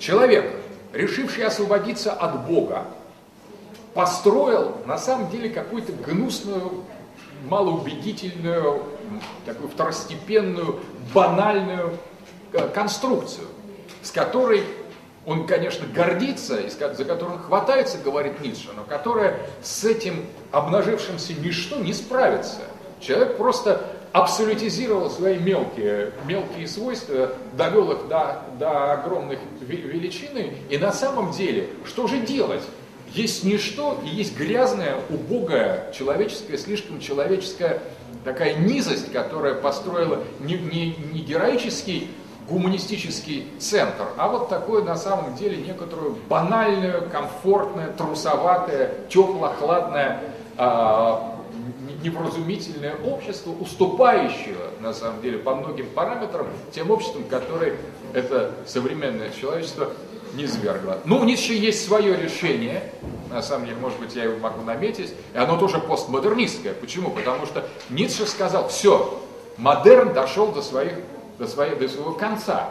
человек, решивший освободиться от Бога, построил на самом деле какую-то гнусную, малоубедительную, такую второстепенную, банальную э, конструкцию, с которой он, конечно, гордится, за которую он хватается, говорит Ницше, но которая с этим обнажившимся ничто не справится. Человек просто абсолютизировал свои мелкие, мелкие свойства, довел их до, до огромных величины, и на самом деле, что же делать? Есть ничто и есть грязная, убогая, человеческая, слишком человеческая такая низость, которая построила не, не, не героический гуманистический центр, а вот такое на самом деле некоторую банальную, комфортное, трусоватое, тепло-хладное, э, невразумительное общество, уступающее на самом деле по многим параметрам тем обществам, которые это современное человечество не свергло. Ну, у Ницше есть свое решение, на самом деле, может быть, я его могу наметить, и оно тоже постмодернистское. Почему? Потому что Ницше сказал, все, модерн дошел до, своих, до, своей, до своего конца.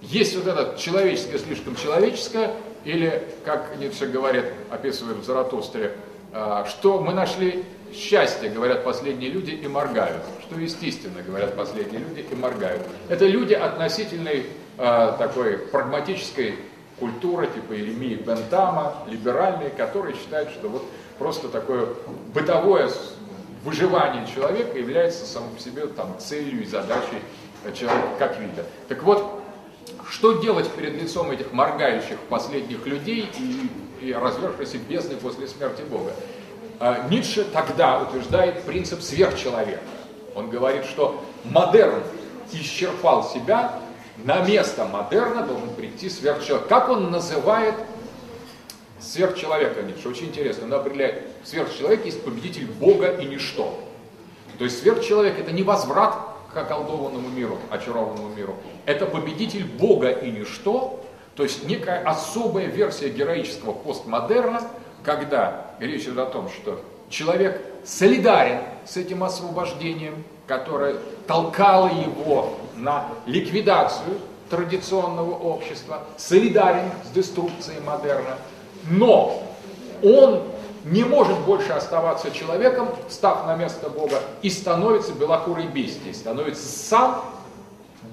Есть вот это человеческое, слишком человеческое, или, как Ницше говорит, описывает в Заратустре, а, что мы нашли счастье, говорят последние люди, и моргают. Что естественно, говорят последние люди, и моргают. Это люди относительной а, такой прагматической культура типа Еремии Бентама, либеральные, которые считают, что вот просто такое бытовое выживание человека является самым по себе там, целью и задачей человека как вида. Так вот, что делать перед лицом этих моргающих последних людей и, и развершейся бездны после смерти Бога? А, Ницше тогда утверждает принцип сверхчеловека. Он говорит, что модерн исчерпал себя, на место модерна должен прийти сверхчеловек. Как он называет сверхчеловека Ницше? Очень интересно. Он определяет, сверхчеловек есть победитель Бога и ничто. То есть сверхчеловек это не возврат к околдованному миру, очарованному миру. Это победитель Бога и ничто, то есть некая особая версия героического постмодерна, когда речь идет о том, что человек солидарен с этим освобождением, которое толкало его на ликвидацию традиционного общества, солидарен с деструкцией модерна, но он не может больше оставаться человеком, став на место Бога, и становится белокурой бестией, становится сам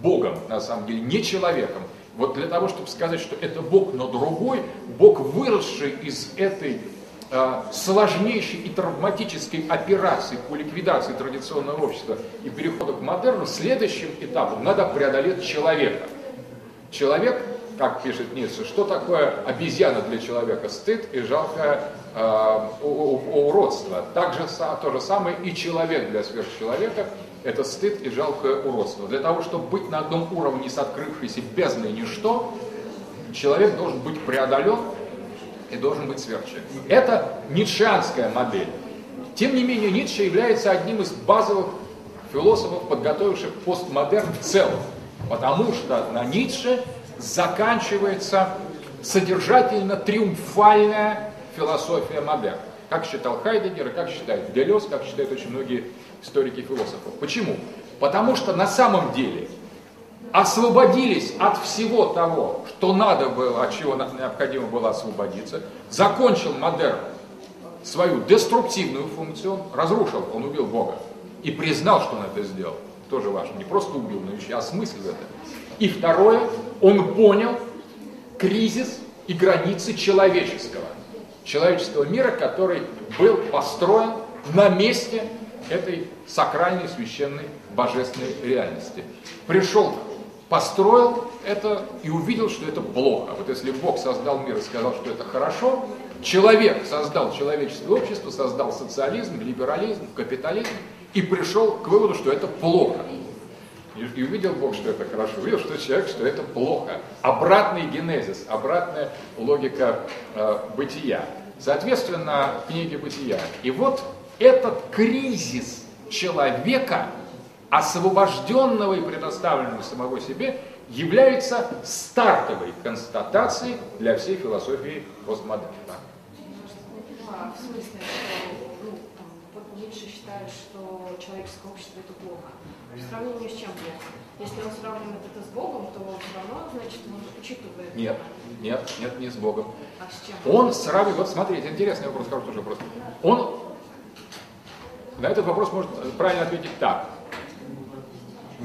Богом, на самом деле, не человеком. Вот для того, чтобы сказать, что это Бог, но другой, Бог, выросший из этой сложнейшей и травматической операции по ликвидации традиционного общества и перехода к модерну, следующим этапом надо преодолеть человека. Человек, как пишет Ницше, что такое обезьяна для человека? Стыд и жалкое э, уродство. Также то же самое и человек для сверхчеловека – это стыд и жалкое уродство. Для того, чтобы быть на одном уровне с открывшейся бездной ничто, человек должен быть преодолен и должен быть сверхчеловеком. Это ницшеанская модель. Тем не менее, Ницше является одним из базовых философов, подготовивших постмодерн в целом. Потому что на Ницше заканчивается содержательно триумфальная философия модерна. Как считал Хайдегер и как считает Делес, как считают очень многие историки философов. Почему? Потому что на самом деле освободились от всего того, что надо было, от чего необходимо было освободиться, закончил модерн свою деструктивную функцию, разрушил, он убил Бога и признал, что он это сделал. Тоже важно, не просто убил, но еще осмыслил это. И второе, он понял кризис и границы человеческого, человеческого мира, который был построен на месте этой сакральной, священной, божественной реальности. Пришел, построил это и увидел, что это плохо. Вот если Бог создал мир и сказал, что это хорошо, человек создал человеческое общество, создал социализм, либерализм, капитализм и пришел к выводу, что это плохо. И, увидел Бог, что это хорошо, увидел, что человек, что это плохо. Обратный генезис, обратная логика э, бытия. Соответственно, книги бытия. И вот этот кризис человека, освобожденного и предоставленного самого себе, является стартовой констатацией для всей философии постмодерна. А, в смысле, что ну, там, вот Ницше считает, что человеческое общество это плохо. В сравнении с чем плохо? Если он сравнивает это с Богом, то все равно, значит, он учитывает. Нет, нет, нет, не с Богом. А с чем? Он сравнивает, вот смотрите, интересный вопрос, хороший вопрос. Он на этот вопрос можно правильно ответить так.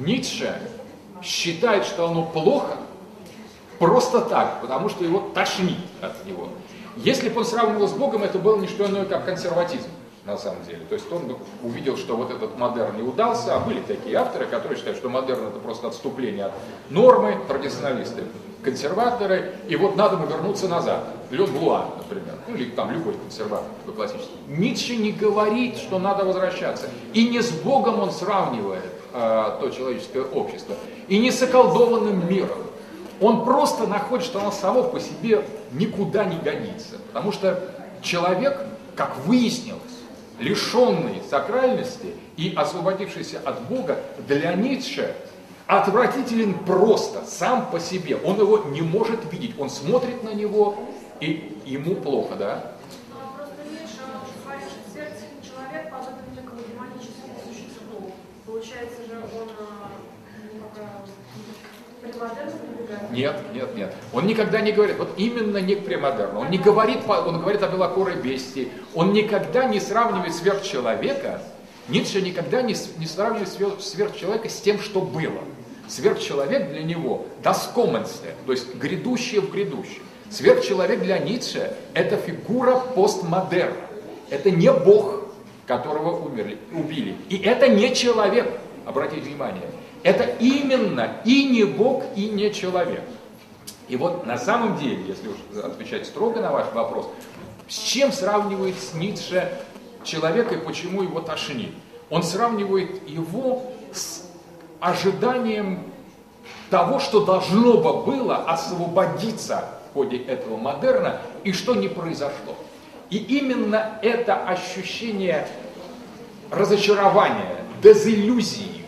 Ницше считает, что оно плохо просто так, потому что его тошнит от него. Если бы он сравнивал с Богом, это было не что иное, как консерватизм на самом деле. То есть он увидел, что вот этот модерн не удался, а были такие авторы, которые считают, что модерн это просто отступление от нормы, традиционалисты, консерваторы, и вот надо бы вернуться назад. Лен Блуа, например, ну или там любой консерватор такой классический. Ницше не говорит, что надо возвращаться. И не с Богом он сравнивает э, то человеческое общество, и не с околдованным миром. Он просто находит, что оно само по себе никуда не годится. Потому что человек, как выяснилось, лишенный сакральности и освободившийся от Бога, для Ницше отвратителен просто, сам по себе. Он его не может видеть. Он смотрит на него, и ему плохо, да? Получается же он нет, нет, нет. Он никогда не говорит, вот именно не к премодерну. Он не говорит, он говорит о белокурой бестии. Он никогда не сравнивает сверхчеловека, Ницше никогда не, не сравнивает сверхчеловека с тем, что было. Сверхчеловек для него – доскоменстве, то есть грядущее в грядущем. Сверхчеловек для Ницше – это фигура постмодерна. Это не Бог, которого умерли, убили. И это не человек, обратите внимание. Это именно и не Бог, и не человек. И вот на самом деле, если уж отвечать строго на ваш вопрос, с чем сравнивает Ницше человека и почему его тошнит? Он сравнивает его с ожиданием того, что должно бы было освободиться в ходе этого модерна и что не произошло. И именно это ощущение разочарования, дезиллюзии,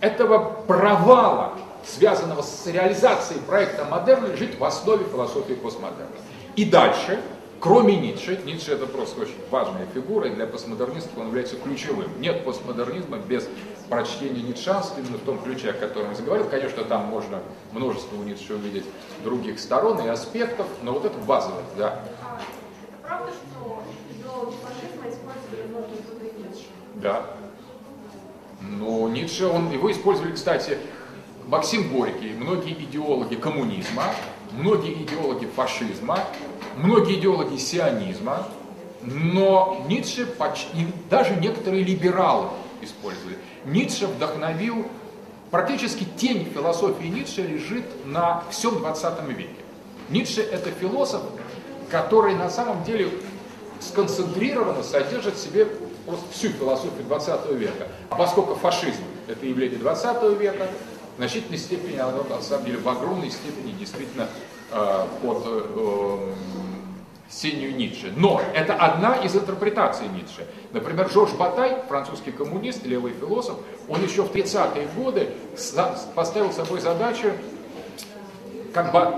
этого провала, связанного с реализацией проекта модерна, лежит в основе философии постмодерна. И дальше Кроме Ницше, Ницше это просто очень важная фигура, и для постмодернистов он является ключевым. Нет постмодернизма без прочтения ницшанства, именно в том ключе, о котором я заговорил. Конечно, там можно множество у Ницше увидеть других сторон и аспектов, но вот это базовое, да. Правда, что идеологи фашизма использовали Ницше? Да. Но Ницше, он, его использовали, кстати, Максим Горький, многие идеологи коммунизма, многие идеологи фашизма, многие идеологи сионизма, но Ницше, почти, даже некоторые либералы использовали. Ницше вдохновил, практически тень философии Ницше лежит на всем 20 веке. Ницше это философ, который на самом деле сконцентрированно содержит в себе просто всю философию 20 века. А поскольку фашизм – это явление 20 века, в значительной степени оно, на самом деле, в огромной степени действительно э, под э, сенью Ницше. Но это одна из интерпретаций Ницше. Например, Жорж Батай, французский коммунист, левый философ, он еще в 30-е годы поставил собой задачу как бы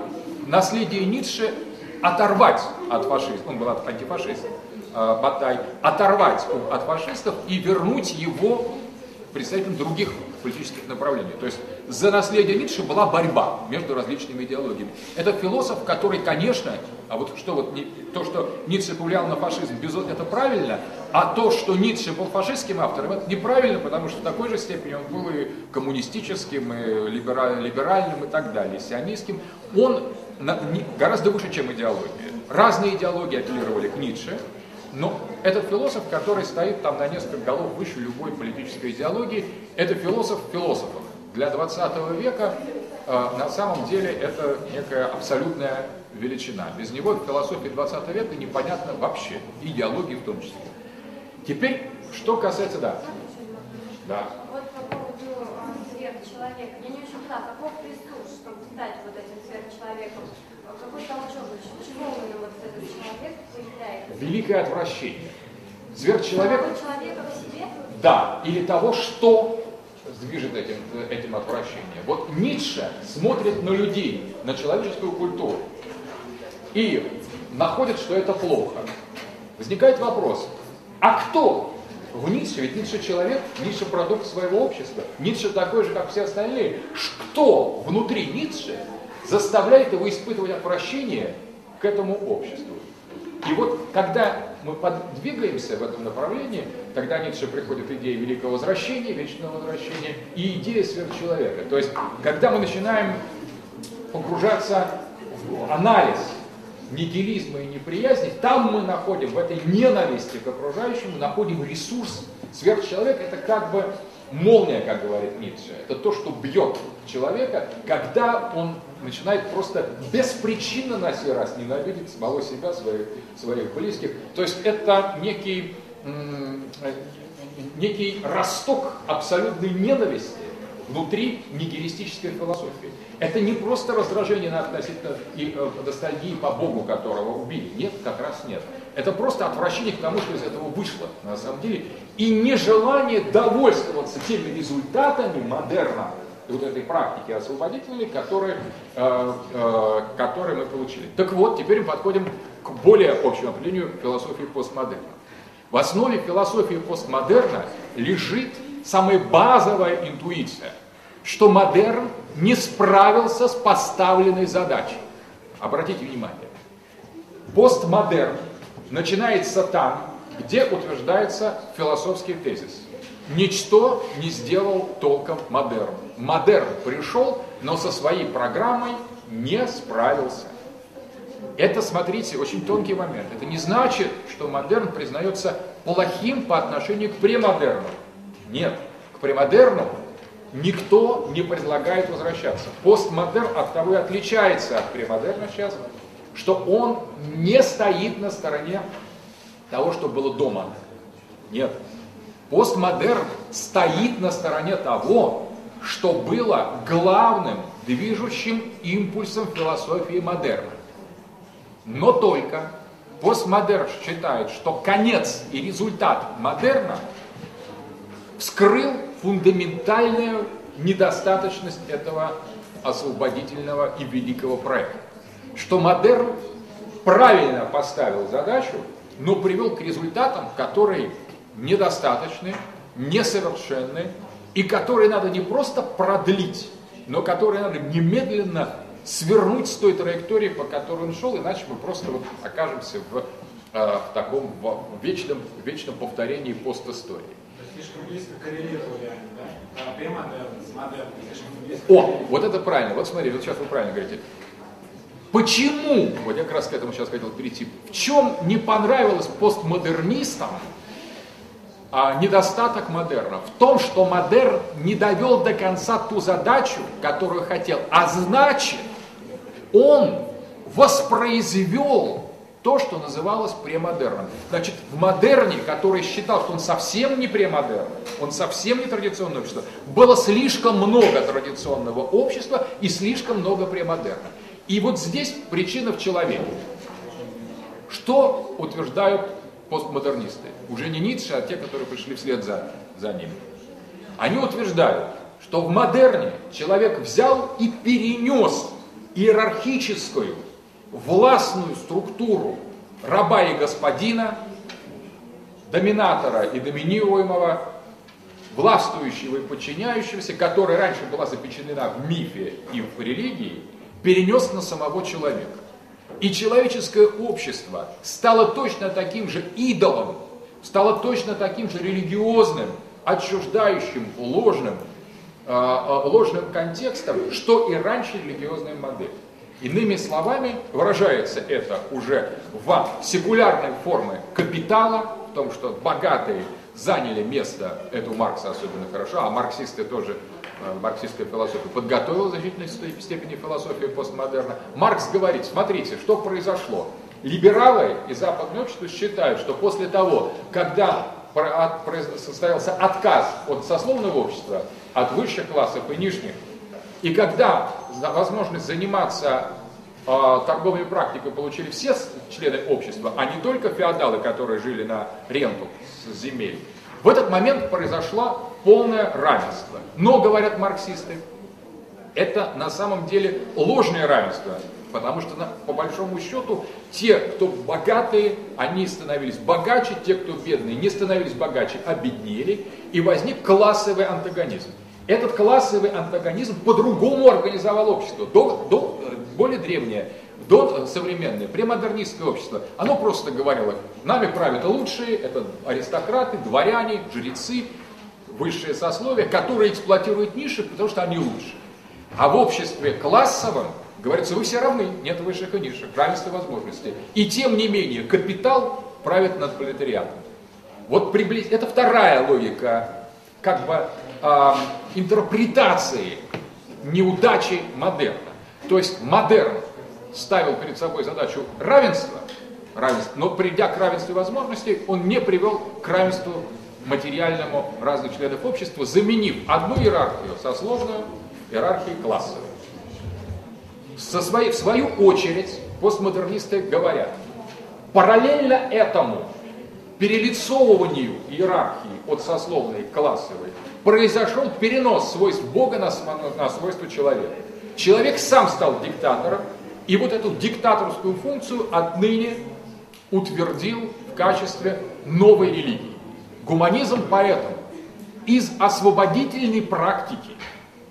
наследие Ницше оторвать от фашистов, он был антифашист, э, Батай, оторвать от фашистов и вернуть его представителям других политических направлений. То есть за наследие Ницше была борьба между различными идеологиями. Это философ, который, конечно, а вот что вот то, что Ницше повлиял на фашизм, это правильно, а то, что Ницше был фашистским автором, это неправильно, потому что в такой же степени он был и коммунистическим, и либеральным, и так далее, сионистским. Он гораздо выше, чем идеология. Разные идеологии апеллировали к Ницше, но этот философ, который стоит там на несколько голов выше любой политической идеологии, это философ философов. Для 20 века э, на самом деле это некая абсолютная величина. Без него в философии 20 века непонятно вообще, идеологии в том числе. Теперь, что касается, да. Да. Вот по поводу а, сверхчеловека. Я не очень поняла, каков ресурс, чтобы стать вот этим сверхчеловеком? Какой толчок? Почему именно вот этот человек появляется? Великое отвращение. Сверхчеловек... человека в себе? Да, или того, что движет этим, этим отвращением. Вот Ницше смотрит на людей, на человеческую культуру и находит, что это плохо. Возникает вопрос, а кто в Ницше, ведь Ницше человек, Ницше продукт своего общества, Ницше такой же, как все остальные. Кто внутри Ницше заставляет его испытывать отвращение к этому обществу? И вот когда мы подвигаемся в этом направлении, тогда Ницше приходит идея великого возвращения, вечного возвращения и идея сверхчеловека. То есть, когда мы начинаем погружаться в анализ нигилизма и неприязни, там мы находим, в этой ненависти к окружающему, находим ресурс. Сверхчеловек это как бы молния, как говорит Ницше. Это то, что бьет человека, когда он начинает просто беспричинно на сей раз ненавидеть самого себя, своих, своих близких. То есть это некий, некий росток абсолютной ненависти внутри нигилистической философии. Это не просто раздражение на относительно и, э, ностальгии по Богу, которого убили. Нет, как раз нет. Это просто отвращение к тому, что из этого вышло на самом деле. И нежелание довольствоваться теми результатами модерна, вот этой практики освободительной, которые, э, э, которые мы получили. Так вот, теперь мы подходим к более общему определению философии постмодерна. В основе философии постмодерна лежит самая базовая интуиция, что модерн не справился с поставленной задачей. Обратите внимание, постмодерн начинается там, где утверждается философский тезис. Ничто не сделал толком модерн. Модерн пришел, но со своей программой не справился. Это, смотрите, очень тонкий момент. Это не значит, что модерн признается плохим по отношению к премодерну. Нет, к премодерну никто не предлагает возвращаться. Постмодерн от того и отличается от премодерна сейчас, что он не стоит на стороне того, что было до модерна. Нет. Постмодерн стоит на стороне того, что было главным движущим импульсом философии модерна. Но только постмодерн считает, что конец и результат модерна вскрыл фундаментальную недостаточность этого освободительного и великого проекта. Что модерн правильно поставил задачу, но привел к результатам, которые недостаточны, несовершенны, и которые надо не просто продлить, но которые надо немедленно свернуть с той траектории, по которой он шел, иначе мы просто вот окажемся в, э, в таком в вечном, вечном повторении постистории. слишком близко коррелировали они, да? С близко. О, вот это правильно. Вот смотри, вот сейчас вы правильно говорите. Почему, вот я как раз к этому сейчас хотел перейти, в чем не понравилось постмодернистам недостаток модерна? В том, что модерн не довел до конца ту задачу, которую хотел, а значит, он воспроизвел то, что называлось премодерном. Значит, в модерне, который считал, что он совсем не премодерн, он совсем не традиционное общество, было слишком много традиционного общества и слишком много премодерна. И вот здесь причина в человеке. Что утверждают постмодернисты? Уже не Ницше, а те, которые пришли вслед за, за ним. Они утверждают, что в модерне человек взял и перенес иерархическую властную структуру раба и господина, доминатора и доминируемого, властвующего и подчиняющегося, которая раньше была запечатлена в мифе и в религии, перенес на самого человека. И человеческое общество стало точно таким же идолом, стало точно таким же религиозным, отчуждающим, ложным, э, ложным контекстом, что и раньше религиозная модель. Иными словами, выражается это уже в секулярной форме капитала, в том, что богатые заняли место, это у Маркса особенно хорошо, а марксисты тоже, э, марксистская философия подготовила в значительной степени философию постмодерна. Маркс говорит, смотрите, что произошло. Либералы и западное общество считают, что после того, когда состоялся отказ от сословного общества, от высших классов и нижних, и когда возможность заниматься э, торговыми практикой получили все члены общества, а не только феодалы, которые жили на ренту с земель, в этот момент произошло полное равенство. Но, говорят марксисты, это на самом деле ложное равенство, потому что по большому счету те, кто богатые, они становились богаче, те, кто бедные, не становились богаче, а беднели, и возник классовый антагонизм. Этот классовый антагонизм по-другому организовал общество. До, до, более древнее, до современное, премодернистское общество, оно просто говорило, нами правят лучшие, это аристократы, дворяне, жрецы, высшее сословие, которые эксплуатируют ниши, потому что они лучше. А в обществе классовом говорится, вы все равны, нет высших и низших, равенство возможностей. И тем не менее, капитал правит над пролетариатом. Вот приблиз... это вторая логика как бы э, интерпретации неудачи модерна. То есть модерн ставил перед собой задачу равенства, равенства, но придя к равенству возможностей, он не привел к равенству материальному разных членов общества, заменив одну иерархию сословную иерархией классовой. Со своей, в свою очередь постмодернисты говорят, параллельно этому перелицовыванию иерархии от сословной к классовой произошел перенос свойств Бога на, на свойства человека. Человек сам стал диктатором, и вот эту диктаторскую функцию отныне утвердил в качестве новой религии. Гуманизм поэтому из освободительной практики,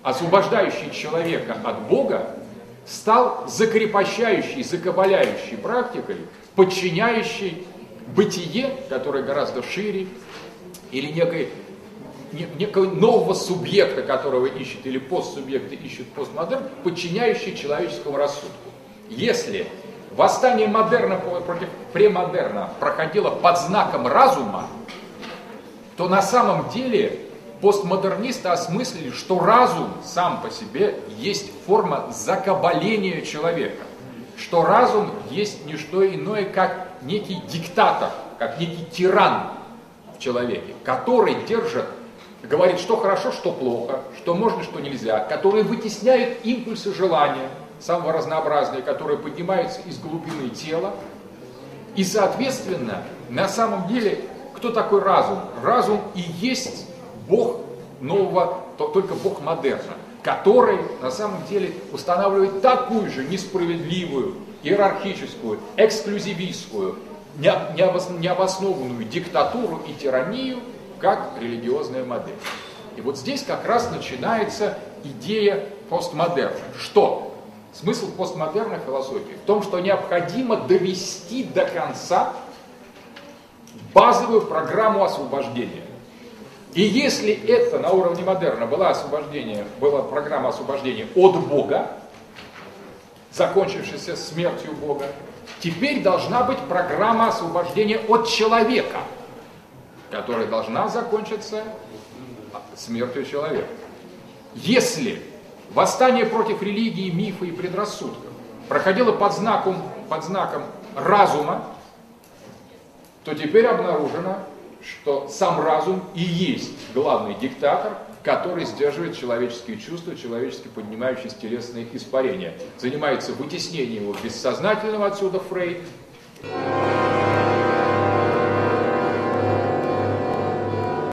освобождающей человека от Бога, стал закрепощающей, закабаляющей практикой, подчиняющей бытие, которое гораздо шире, или некой некого нового субъекта, которого ищет, или постсубъекты ищут постмодерн, подчиняющий человеческому рассудку. Если восстание модерна против премодерна проходило под знаком разума, то на самом деле постмодернисты осмыслили, что разум сам по себе есть форма закабаления человека, что разум есть не что иное, как некий диктатор, как некий тиран в человеке, который держит говорит, что хорошо, что плохо, что можно, что нельзя, которые вытесняют импульсы желания, самого разнообразные, которые поднимаются из глубины тела. И, соответственно, на самом деле, кто такой разум? Разум и есть Бог нового, только Бог модерна, который на самом деле устанавливает такую же несправедливую, иерархическую, эксклюзивистскую, необоснованную диктатуру и тиранию, как религиозная модель. И вот здесь как раз начинается идея постмодерна. Что? Смысл постмодерной философии в том, что необходимо довести до конца базовую программу освобождения. И если это на уровне модерна было освобождение, была программа освобождения от Бога, закончившаяся смертью Бога, теперь должна быть программа освобождения от человека, которая должна закончиться смертью человека. Если восстание против религии, мифа и предрассудков проходило под знаком, под знаком разума, то теперь обнаружено, что сам разум и есть главный диктатор, который сдерживает человеческие чувства, человечески поднимающиеся телесные испарения. Занимается вытеснением его бессознательного, отсюда Фрейд.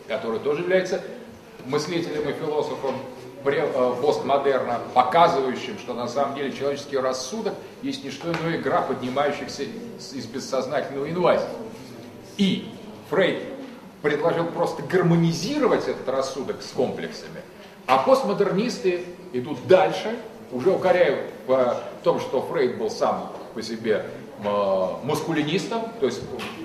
который тоже является мыслителем и философом постмодерна, показывающим, что на самом деле человеческий рассудок есть не что иное игра поднимающихся из бессознательного инвазии. И Фрейд предложил просто гармонизировать этот рассудок с комплексами, а постмодернисты идут дальше, уже укоряют в том, что Фрейд был сам по себе э, мускулинистом, то есть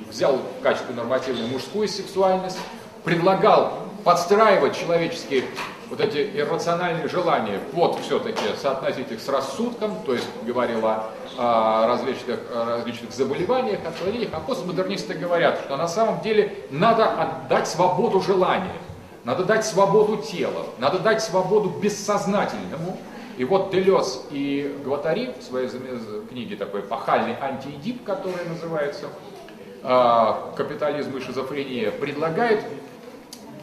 взял в качестве нормативной мужскую сексуальность, предлагал подстраивать человеческие вот эти иррациональные желания под все-таки соотносить их с рассудком, то есть говорил о, различных, о различных заболеваниях, отклонениях, а постмодернисты говорят, что на самом деле надо отдать свободу желания, надо дать свободу тела, надо дать свободу бессознательному. И вот Делес и Гватари в своей книге такой пахальный антиэдип, которая называется а, «Капитализм и шизофрения», предлагает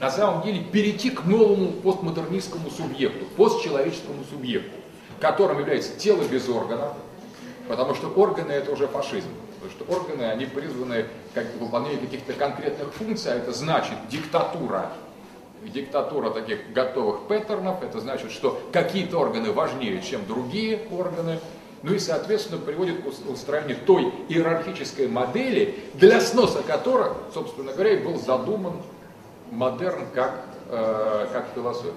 на самом деле перейти к новому постмодернистскому субъекту, постчеловеческому субъекту, которым является тело без органов, потому что органы это уже фашизм. Потому что органы, они призваны как выполнение каких-то конкретных функций, а это значит диктатура диктатура таких готовых паттернов, это значит, что какие-то органы важнее, чем другие органы, ну и, соответственно, приводит к устроению той иерархической модели, для сноса которой, собственно говоря, и был задуман модерн как, э, как философия.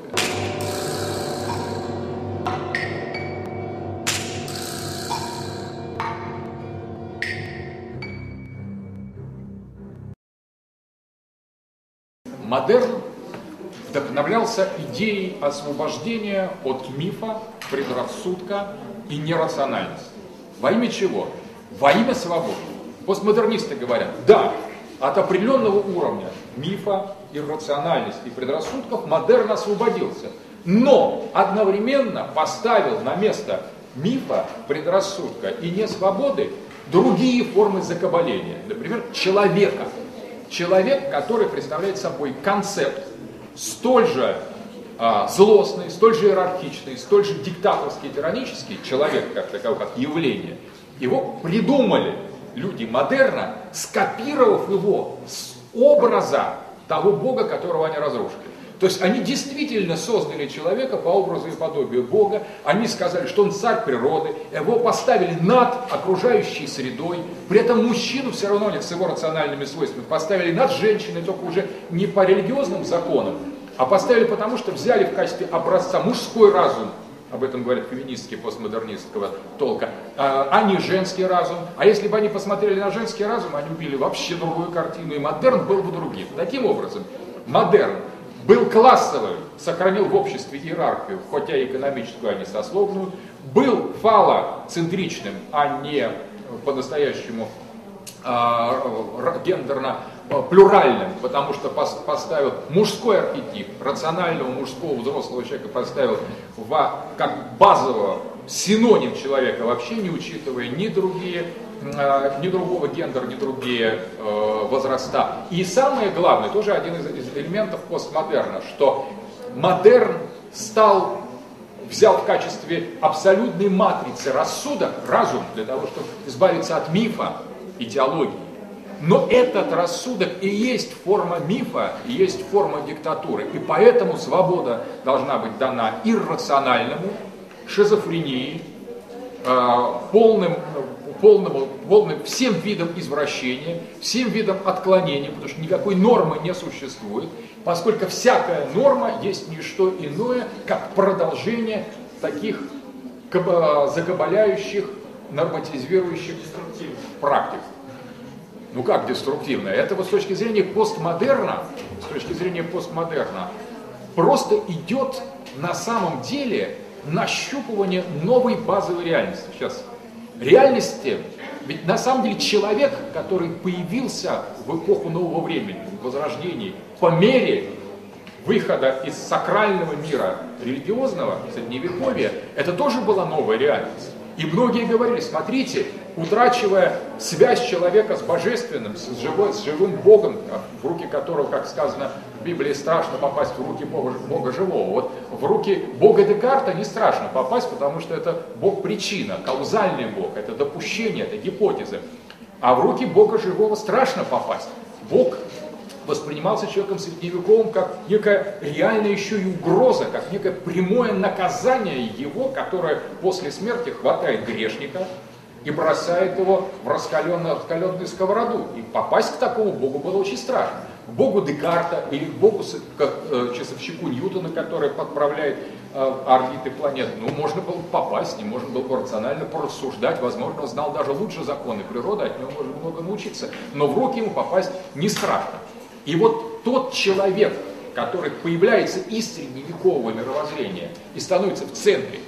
Модерн вдохновлялся идеей освобождения от мифа, предрассудка и нерациональности. Во имя чего? Во имя свободы. Постмодернисты говорят, да, от определенного уровня мифа, иррациональности и предрассудков модерн освободился. Но одновременно поставил на место мифа, предрассудка и несвободы другие формы закабаления. Например, человека. Человек, который представляет собой концепт столь же а, злостный, столь же иерархичный, столь же диктаторский, тиранический человек, как таковой, как явление, его придумали люди модерна, скопировав его с образа того Бога, которого они разрушили. То есть они действительно создали человека по образу и подобию Бога, они сказали, что он царь природы, его поставили над окружающей средой, при этом мужчину все равно они с его рациональными свойствами поставили над женщиной, только уже не по религиозным законам, а поставили потому, что взяли в качестве образца мужской разум, об этом говорят феминистки постмодернистского толка, а, не женский разум. А если бы они посмотрели на женский разум, они убили вообще другую картину, и модерн был бы другим. Таким образом, модерн был классовым, сохранил в обществе иерархию, хотя и экономическую, а не сословную, был фалоцентричным, а не по-настоящему э, гендерно плюральным, потому что поставил мужской архетип, рационального мужского взрослого человека поставил в, как базового синоним человека, вообще не учитывая ни другие, э, ни другого гендера, ни другие э, возраста. И самое главное, тоже один из, из элементов постмодерна, что модерн стал взял в качестве абсолютной матрицы рассудок, разум, для того, чтобы избавиться от мифа, идеологии. Но этот рассудок и есть форма мифа, и есть форма диктатуры. И поэтому свобода должна быть дана иррациональному, шизофрении, э, полным, полному, полным всем видам извращения, всем видам отклонения, потому что никакой нормы не существует, поскольку всякая норма есть не что иное, как продолжение таких закабаляющих, норматизирующих практик. Ну как деструктивная? Это вот с точки зрения постмодерна, с точки зрения постмодерна, просто идет на самом деле нащупывание новой базовой реальности. Сейчас реальности, ведь на самом деле человек, который появился в эпоху нового времени, возрождений, по мере выхода из сакрального мира религиозного, средневековья, это тоже была новая реальность. И многие говорили, смотрите, утрачивая связь человека с божественным, с, живой, с живым Богом, в руки которого, как сказано в Библии, страшно попасть в руки Бога, Бога живого. Вот в руки Бога Декарта не страшно попасть, потому что это Бог причина, каузальный Бог, это допущение, это гипотезы. А в руки Бога живого страшно попасть. Бог воспринимался человеком средневековым как некая реальная еще и угроза, как некое прямое наказание его, которое после смерти хватает грешника и бросает его в раскаленную, раскаленную сковороду. И попасть к такому Богу было очень страшно. К Богу Декарта или к Богу, как э, часовщику Ньютона, который подправляет э, орбиты планет, ну, можно было попасть, не можно было рационально порассуждать, возможно, он знал даже лучше законы природы, от него можно много научиться, но в руки ему попасть не страшно. И вот тот человек, который появляется из средневекового мировоззрения и становится в центре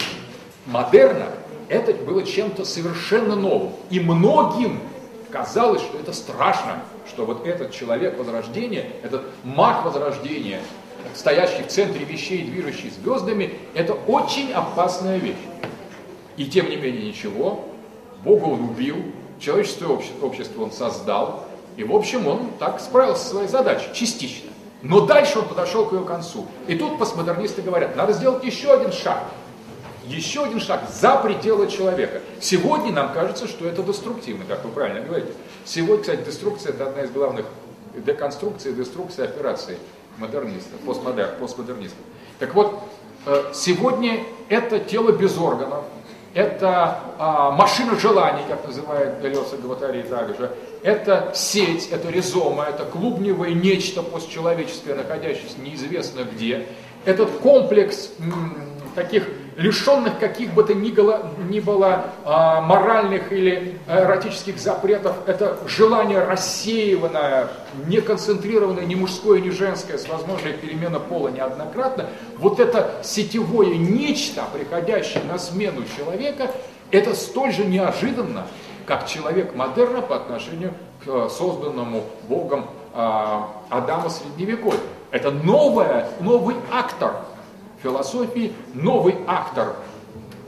модерна, это было чем-то совершенно новым. И многим казалось, что это страшно, что вот этот человек Возрождения, этот маг Возрождения, стоящий в центре вещей, движущий звездами, это очень опасная вещь. И тем не менее ничего, Бога он убил, человеческое общество, он создал, и, в общем, он так справился со своей задачей, частично. Но дальше он подошел к ее концу. И тут постмодернисты говорят, надо сделать еще один шаг. Еще один шаг за пределы человека. Сегодня нам кажется, что это деструктивно, как вы правильно говорите. Сегодня, кстати, деструкция – это одна из главных деконструкций деструкции операций модернистов, постмодер, постмодернистов. Так вот, э, сегодня это тело без органов, это а, машина желаний, как называет Делеса Гватари также, это сеть, это ризома, это клубневое нечто постчеловеческое, находящееся неизвестно где. Этот комплекс таких лишенных каких бы то ни было, ни было а, моральных или эротических запретов, это желание рассеиванное, не концентрированное, ни мужское, ни женское, с возможной переменой пола неоднократно, вот это сетевое нечто, приходящее на смену человека, это столь же неожиданно, как человек модерна по отношению к э, созданному Богом а, Адама Средневековья. Это новое, новый актор философии, новый актор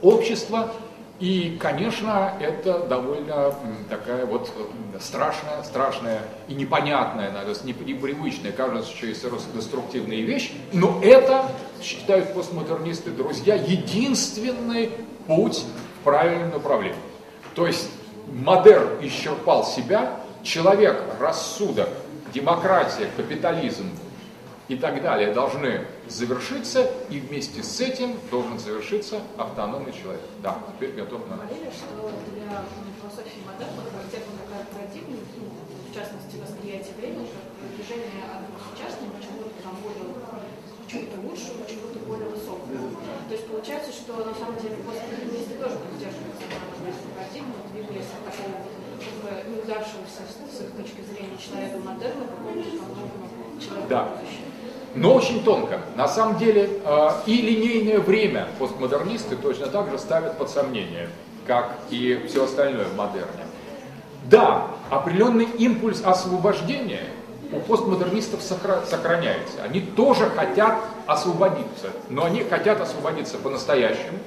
общества, и, конечно, это довольно такая вот страшная, страшная и непонятная, наверное, непривычная, кажется, что есть деструктивная вещь, но это, считают постмодернисты, друзья, единственный путь в правильном направлении. То есть модерн исчерпал себя, человек, рассудок, демократия, капитализм и так далее должны завершиться, и вместе с этим должен завершиться автономный человек. Да, теперь готов на... Говорили, что для философии модерна характерна такая парадигма, ну, в частности, восприятие времени, как движение от сейчас к чему-то там более чему-то лучшему, чему-то более высокому. То есть получается, что на самом деле постмодернисты тоже поддерживают эту парадигму, двигались от такого как бы неудавшегося с их точки зрения человека модерна к какому-то человеку да. будущего но очень тонко. На самом деле э, и линейное время постмодернисты точно так же ставят под сомнение, как и все остальное в модерне. Да, определенный импульс освобождения у постмодернистов сохраняется. Они тоже хотят освободиться, но они хотят освободиться по-настоящему.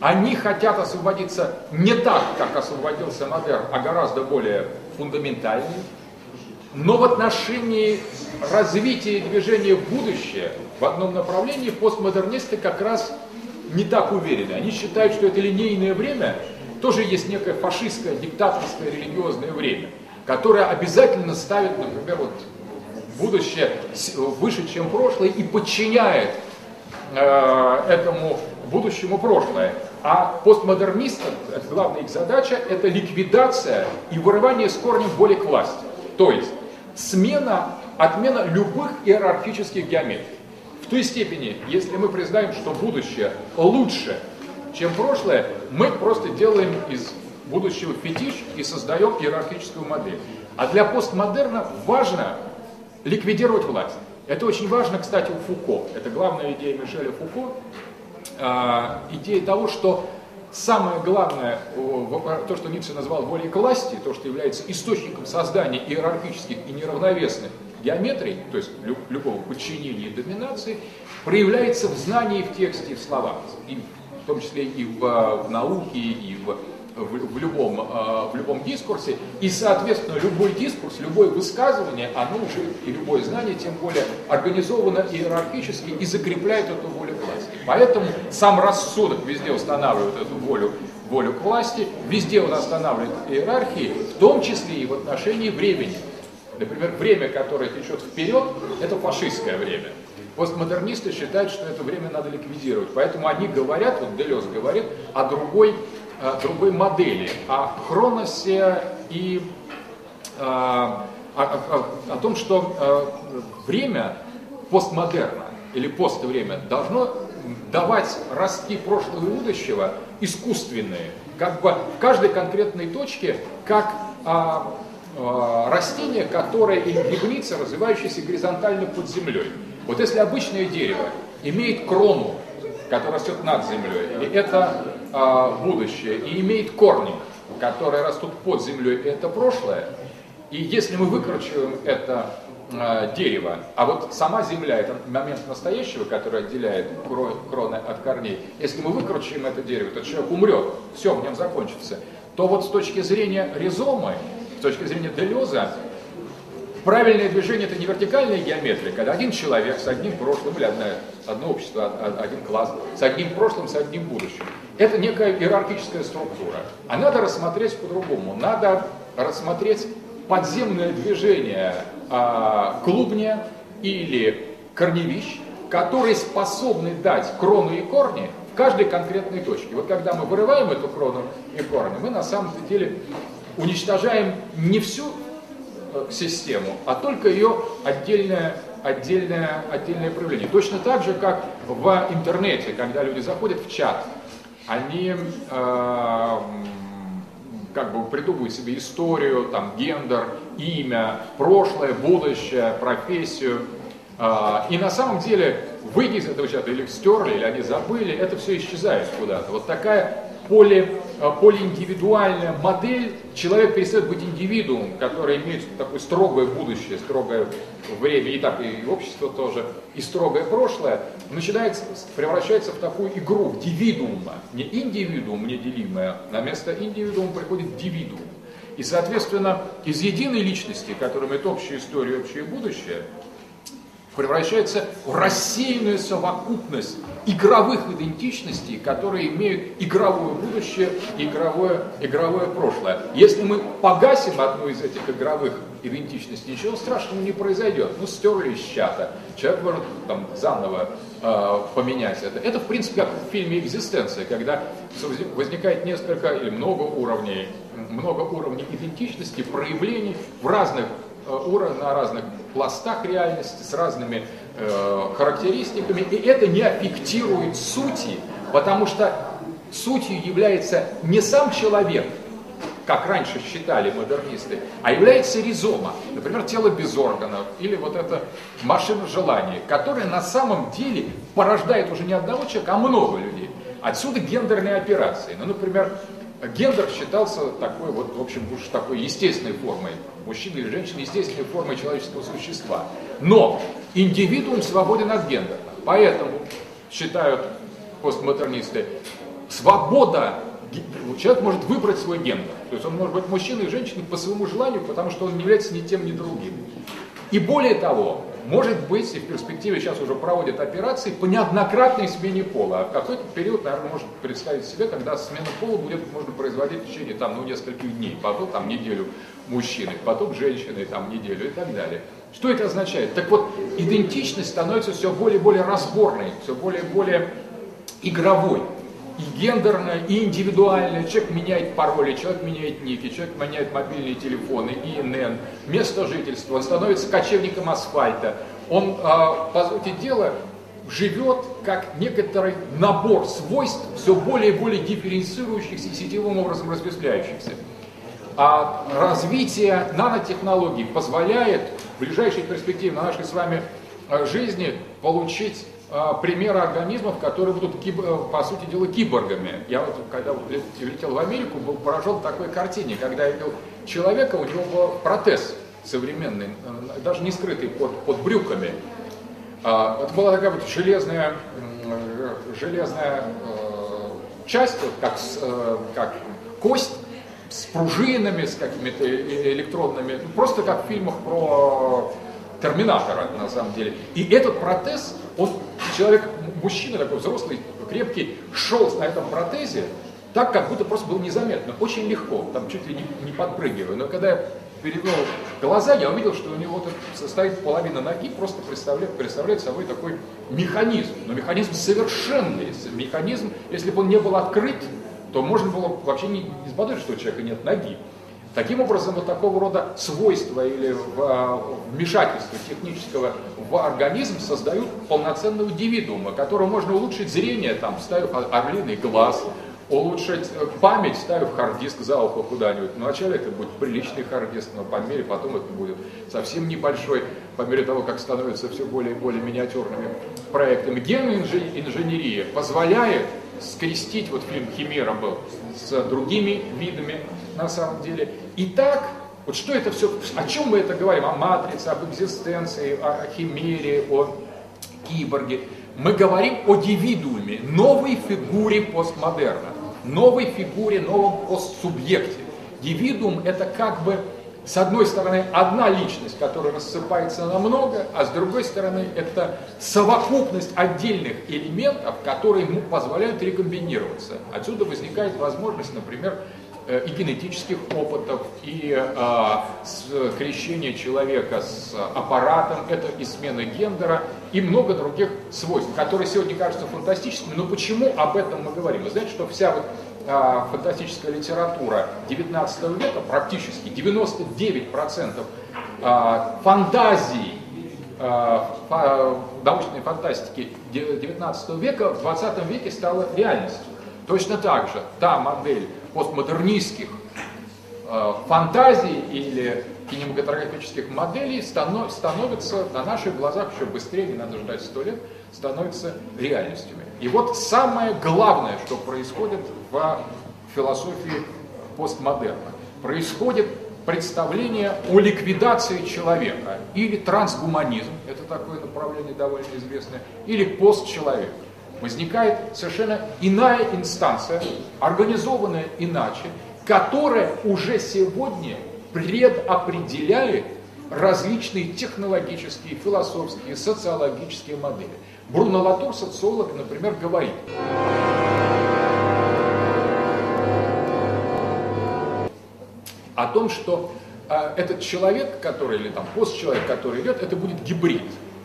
Они хотят освободиться не так, как освободился модерн, а гораздо более фундаментальнее, но в отношении развития движения в будущее в одном направлении постмодернисты как раз не так уверены. Они считают, что это линейное время тоже есть некое фашистское, диктаторское, религиозное время, которое обязательно ставит, например, вот будущее выше, чем прошлое и подчиняет э, этому будущему прошлое. А постмодернистам, это главная их задача, это ликвидация и вырывание с корнем воли к власти. То есть смена, отмена любых иерархических геометрий. В той степени, если мы признаем, что будущее лучше, чем прошлое, мы просто делаем из будущего фетиш и создаем иерархическую модель. А для постмодерна важно ликвидировать власть. Это очень важно, кстати, у Фуко. Это главная идея Мишеля Фуко. А, идея того, что самое главное, то, что Ницше назвал волей к власти, то, что является источником создания иерархических и неравновесных геометрий, то есть любого подчинения и доминации, проявляется в знании, в тексте в словах. И в том числе и в, в науке, и в в, в, любом, э, в любом дискурсе, и, соответственно, любой дискурс, любое высказывание, оно уже, и любое знание, тем более, организовано иерархически и закрепляет эту волю власти. Поэтому сам рассудок везде устанавливает эту волю, волю к власти, везде он останавливает иерархии, в том числе и в отношении времени. Например, время, которое течет вперед, это фашистское время. Постмодернисты считают, что это время надо ликвидировать. Поэтому они говорят, вот Делес говорит, о другой Э, другой модели, о хроносе и э, о, о, о том, что э, время постмодерна или поствремя должно давать ростки прошлого и будущего искусственные, как бы в каждой конкретной точке, как а, а, растение, которое грибница, развивающаяся горизонтально под землей. Вот если обычное дерево имеет крону, которая растет над землей, и это а, будущее, и имеет корни, которые растут под землей, и это прошлое. И если мы выкручиваем это а, дерево, а вот сама земля, это момент настоящего, который отделяет кроны от корней, если мы выкручиваем это дерево, то человек умрет, все в нем закончится, то вот с точки зрения ризомы, с точки зрения Делеза, Правильное движение это не вертикальная геометрия, когда один человек с одним прошлым, или одно, одно общество, один класс, с одним прошлым, с одним будущим. Это некая иерархическая структура. А надо рассмотреть по-другому. Надо рассмотреть подземное движение а, клубня или корневищ, которые способны дать крону и корни в каждой конкретной точке. Вот когда мы вырываем эту крону и корни, мы на самом деле уничтожаем не всю Э, систему, а только ее отдельное, отдельное, отдельное проявление. Точно так же, как в интернете, когда люди заходят в чат, они э, как бы придумывают себе историю, там, гендер, имя, прошлое, будущее, профессию. Э, и на самом деле, выйдя из этого чата, или стерли, или они забыли, это все исчезает куда-то. Вот такая поле, э, полииндивидуальная модель, человек перестает быть индивидуумом, который имеет такое строгое будущее, строгое время, и так и общество тоже, и строгое прошлое, начинает, превращается в такую игру дивидуума, не индивидуум неделимое, на место индивидуума приходит дивидуум. И, соответственно, из единой личности, которая имеет общую историю, общее будущее, превращается в рассеянную совокупность игровых идентичностей, которые имеют игровое будущее игровое, игровое прошлое. Если мы погасим одну из этих игровых идентичностей, ничего страшного не произойдет. Ну, стерли из чата, человек может там заново э, поменять это. Это, в принципе, как в фильме «Экзистенция», когда возникает несколько или много уровней, много уровней идентичности, проявлений в разных Э, уровня, на разных пластах реальности, с разными э, характеристиками, и это не аффектирует сути, потому что сутью является не сам человек, как раньше считали модернисты, а является ризома, например, тело без органов, или вот эта машина желания, которая на самом деле порождает уже не одного человека, а много людей. Отсюда гендерные операции. Ну, например, гендер считался такой вот, в общем, уж такой естественной формой. Мужчина или женщина естественной формой человеческого существа. Но индивидуум свободен от гендера. Поэтому, считают постмодернисты, свобода, человек может выбрать свой гендер. То есть он может быть мужчиной и женщиной по своему желанию, потому что он не является ни тем, ни другим. И более того, может быть, и в перспективе сейчас уже проводят операции по неоднократной смене пола. А в какой-то период, наверное, может представить себе, когда смена пола будет можно производить в течение там, ну, нескольких дней, потом там неделю мужчины, потом женщины там неделю и так далее. Что это означает? Так вот, идентичность становится все более и более разборной, все более и более игровой и гендерное, и индивидуальное. Человек меняет пароли, человек меняет ники, человек меняет мобильные телефоны, ИНН, место жительства, он становится кочевником асфальта. Он, а, по сути дела, живет как некоторый набор свойств, все более и более дифференцирующихся и сетевым образом разветвляющихся. А развитие нанотехнологий позволяет в ближайшей перспективе на нашей с вами э, жизни получить примеры организмов, которые будут, э, по сути дела, киборгами. Я вот, когда летел в Америку, был поражен такой картине, когда я видел человека, у него был протез современный, даже не скрытый под, под брюками. А, это была такая вот железная, железная часть, вот как, как кость, с пружинами, с какими-то электронными, ну, просто как в фильмах про Терминатора, на самом деле. И этот протез, он, человек, мужчина такой взрослый, крепкий, шел на этом протезе, так, как будто просто было незаметно, очень легко, там чуть ли не, не подпрыгивая. Но когда я перевел глаза, я увидел, что у него вот состоит половина ноги, просто представляет, представляет собой такой механизм. Но механизм совершенный. Механизм, если бы он не был открыт, то можно было вообще не, не заподозрить, что у человека нет ноги. Таким образом, вот такого рода свойства или а, вмешательство технического в организм создают полноценного индивидуума, которого можно улучшить зрение, там, ставив орлиный глаз, улучшить э, память, ставив hard disk за ухо куда-нибудь. Вначале это будет приличный hard disk, но по мере потом это будет совсем небольшой, по мере того, как становятся все более и более миниатюрными проектами. Генная инженерия позволяет скрестить, вот фильм «Химера» был, с другими видами на самом деле. Итак, вот что это все, о чем мы это говорим? О матрице, об экзистенции, о химере, о киборге. Мы говорим о дивидууме, новой фигуре постмодерна, новой фигуре, новом постсубъекте. Дивидуум это как бы с одной стороны, одна личность, которая рассыпается на много, а с другой стороны, это совокупность отдельных элементов, которые ему позволяют рекомбинироваться. Отсюда возникает возможность, например, и генетических опытов, и а, крещения человека с аппаратом, это и смена гендера, и много других свойств, которые сегодня кажутся фантастическими. Но почему об этом мы говорим? Вы знаете, что вся вот а, фантастическая литература 19 века, практически 99% а, фантазий, а, научной фантастики 19 века в 20 веке стала реальностью. Точно так же та модель постмодернистских фантазий или кинематографических моделей становится на наших глазах еще быстрее, не надо ждать сто лет, становится реальностями. И вот самое главное, что происходит в философии постмодерна. Происходит представление о ликвидации человека, или трансгуманизм, это такое направление довольно известное, или постчеловек. Возникает совершенно иная инстанция, организованная иначе, которая уже сегодня предопределяет различные технологические, философские, социологические модели. Бруно Латур, социолог, например, говорит, о том, что э, этот человек, который, или там постчеловек, который идет, это будет гибрид.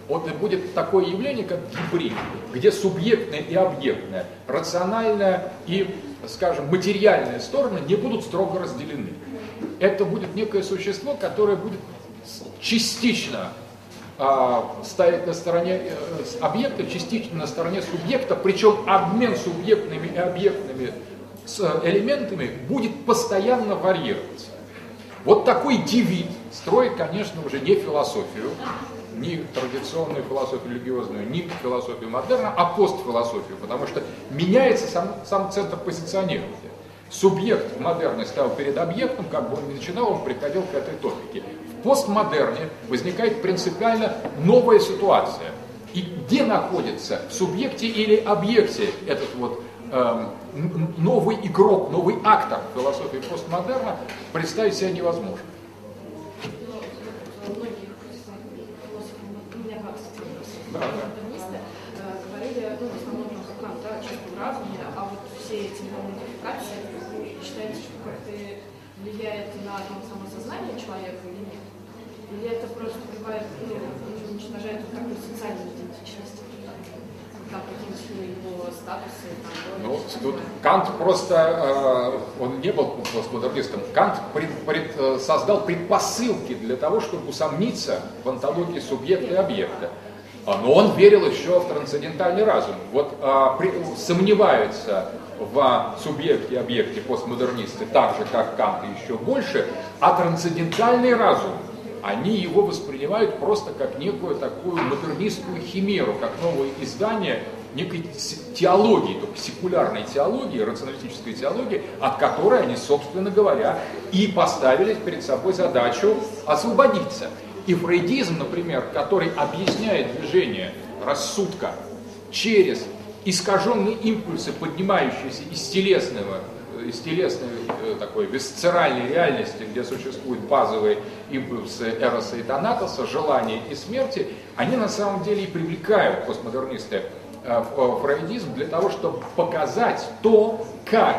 Вот будет такое явление, как гибрид, где субъектное и объектное, рациональное и, скажем, материальные стороны не будут строго разделены. Это будет некое существо, которое будет частично а, стоять на стороне э, объекта, частично на стороне субъекта, причем обмен субъектными и объектными с элементами будет постоянно варьироваться. Вот такой дивид строит, конечно, уже не философию, не традиционную философию религиозную, не философию модерна, а постфилософию, потому что меняется сам, сам центр позиционирования. Субъект в модерне стал перед объектом, как бы он ни начинал, он приходил к этой топике постмодерне возникает принципиально новая ситуация. И где находится в субъекте или объекте этот вот э, новый игрок, новый актор философии постмодерна, представить себе невозможно. Да, да. говорили, ну, в основном про Кант, да, чувство разума, а вот все эти модификации, считаете, что как-то влияет на там, самосознание человека или нет? Или это просто бывает, ну, уничтожает вот такую социальную идентичность? Там его статусы? Там, ну, тут Кант просто, э, он не был постмодернистом, Кант пред, пред, э, создал предпосылки для того, чтобы усомниться в антологии субъекта и объекта. А, но он верил еще в трансцендентальный разум. Вот а, при, сомневаются в субъекте и объекте постмодернисты так же, как Кант и еще больше, а трансцендентальный разум, они его воспринимают просто как некую такую модернистскую химеру, как новое издание некой теологии, только секулярной теологии, рационалистической теологии, от которой они, собственно говоря, и поставили перед собой задачу освободиться. И фрейдизм, например, который объясняет движение рассудка через искаженные импульсы, поднимающиеся из телесного, из телесной э, такой висцеральной реальности, где существуют базовые импульсы Эроса и Танатоса, желания и смерти, они на самом деле и привлекают постмодернисты э, фрейдизм для того, чтобы показать то, как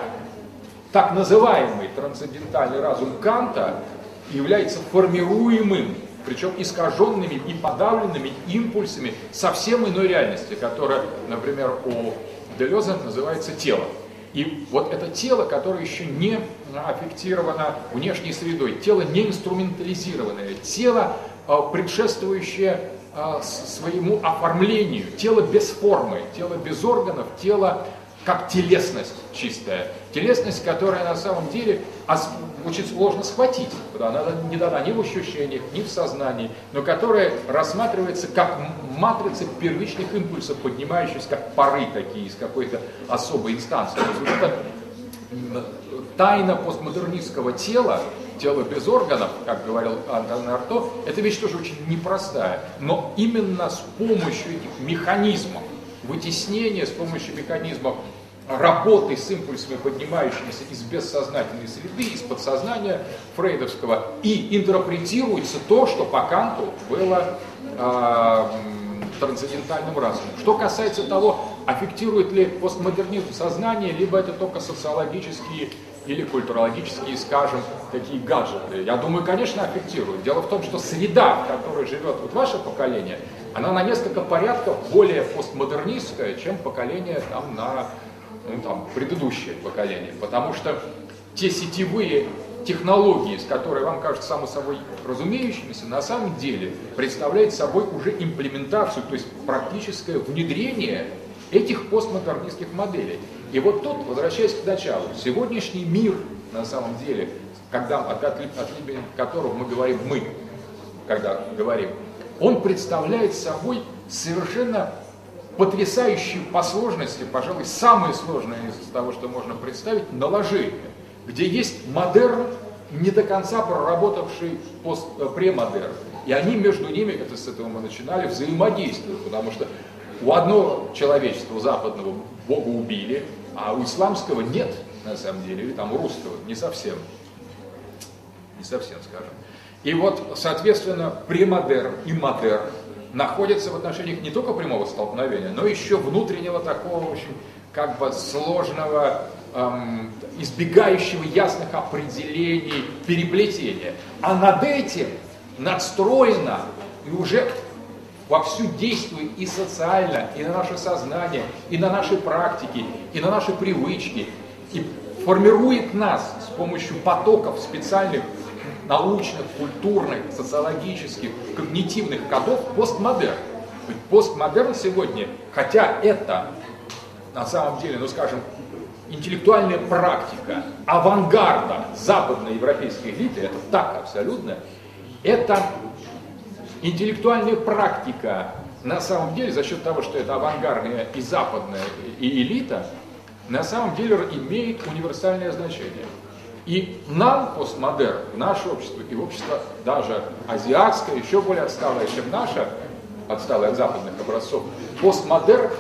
так называемый трансцендентальный разум Канта является формируемым причем искаженными и подавленными импульсами совсем иной реальности, которая, например, у Делеза называется тело. И вот это тело, которое еще не аффектировано внешней средой, тело не инструментализированное, тело, а, предшествующее а, своему оформлению, тело без формы, тело без органов, тело как телесность чистая. Телесность, которая на самом деле очень сложно схватить, она не дана ни в ощущениях, ни в сознании, но которая рассматривается как матрица первичных импульсов, поднимающихся как пары такие из какой-то особой инстанции. То есть вот тайна постмодернистского тела, тело без органов, как говорил Антон Арто, это вещь тоже очень непростая. Но именно с помощью этих механизмов, вытеснения с помощью механизмов работы с импульсами, поднимающимися из бессознательной среды, из подсознания фрейдовского, и интерпретируется то, что по Канту было э, трансцендентальным разумом. Что касается того, аффектирует ли постмодернизм сознание, либо это только социологические или культурологические, скажем, такие гаджеты. Я думаю, конечно, аффектирует. Дело в том, что среда, в которой живет вот ваше поколение, она на несколько порядков более постмодернистская, чем поколение там на ну, там, предыдущее поколение. Потому что те сетевые технологии, с которой вам кажется само собой разумеющимися, на самом деле представляют собой уже имплементацию, то есть практическое внедрение этих постмодернистских моделей. И вот тут, возвращаясь к началу, сегодняшний мир, на самом деле, когда, от, от, от которого мы говорим «мы», когда говорим, он представляет собой совершенно потрясающие по сложности, пожалуй, самое сложное из того, что можно представить, наложение, где есть модерн, не до конца проработавший пост, э, премодерн. И они между ними, это с этого мы начинали, взаимодействуют, потому что у одного человечества, у западного, Бога убили, а у исламского нет, на самом деле, или там у русского, не совсем. Не совсем, скажем. И вот, соответственно, премодерн и модерн находятся в отношениях не только прямого столкновения, но еще внутреннего такого очень как бы сложного, эм, избегающего ясных определений, переплетения. А над этим надстроено и уже вовсю действует и социально, и на наше сознание, и на наши практики, и на наши привычки, и формирует нас с помощью потоков специальных научных, культурных, социологических, когнитивных кодов постмодерн. Ведь постмодерн сегодня, хотя это на самом деле, ну скажем, интеллектуальная практика авангарда западной европейской элиты, это так абсолютно, это интеллектуальная практика на самом деле, за счет того, что это авангардная и западная и элита, на самом деле имеет универсальное значение. И нам, постмодерн, наше общество и общество даже азиатское, еще более отсталое, чем наше, отсталое от западных образцов, постмодерн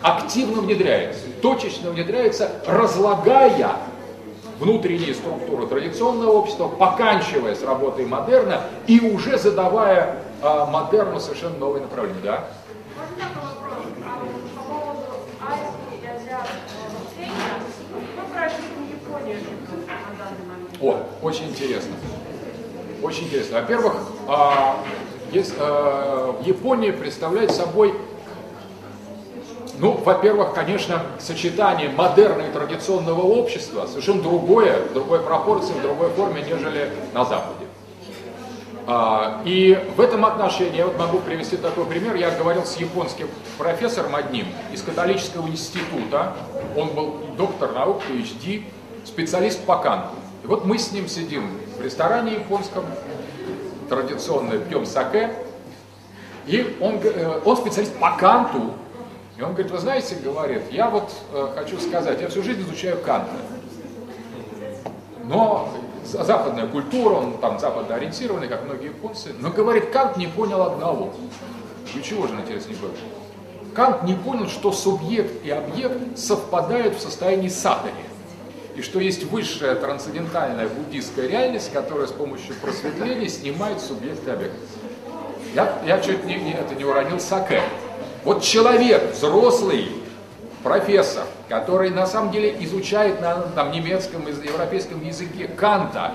активно внедряется, точечно внедряется, разлагая внутренние структуры традиционного общества, поканчивая с работой модерна и уже задавая э, модерну совершенно новые направления. Да? О, очень интересно. Очень интересно. Во-первых, а, а, Япония представляет собой, ну, во-первых, конечно, сочетание модерна и традиционного общества совершенно другое, в другой пропорции, в другой форме, нежели на Западе. А, и в этом отношении я вот могу привести такой пример. Я говорил с японским профессором одним из католического института. Он был доктор наук, PhD, специалист по канту. И вот мы с ним сидим в ресторане японском, традиционно пьем саке, и он, э, он специалист по канту. И он говорит, вы знаете, говорит, я вот э, хочу сказать, я всю жизнь изучаю Канта. Но западная культура, он там западно ориентированный, как многие японцы. Но, говорит, Кант не понял одного. И чего же, интересно, не понял? Кант не понял, что субъект и объект совпадают в состоянии садари. И что есть высшая трансцендентальная буддийская реальность, которая с помощью просветления снимает субъект и объект. Я, я чуть не, не, это не уронил саке. Вот человек, взрослый, профессор, который на самом деле изучает на там, немецком и европейском языке Канта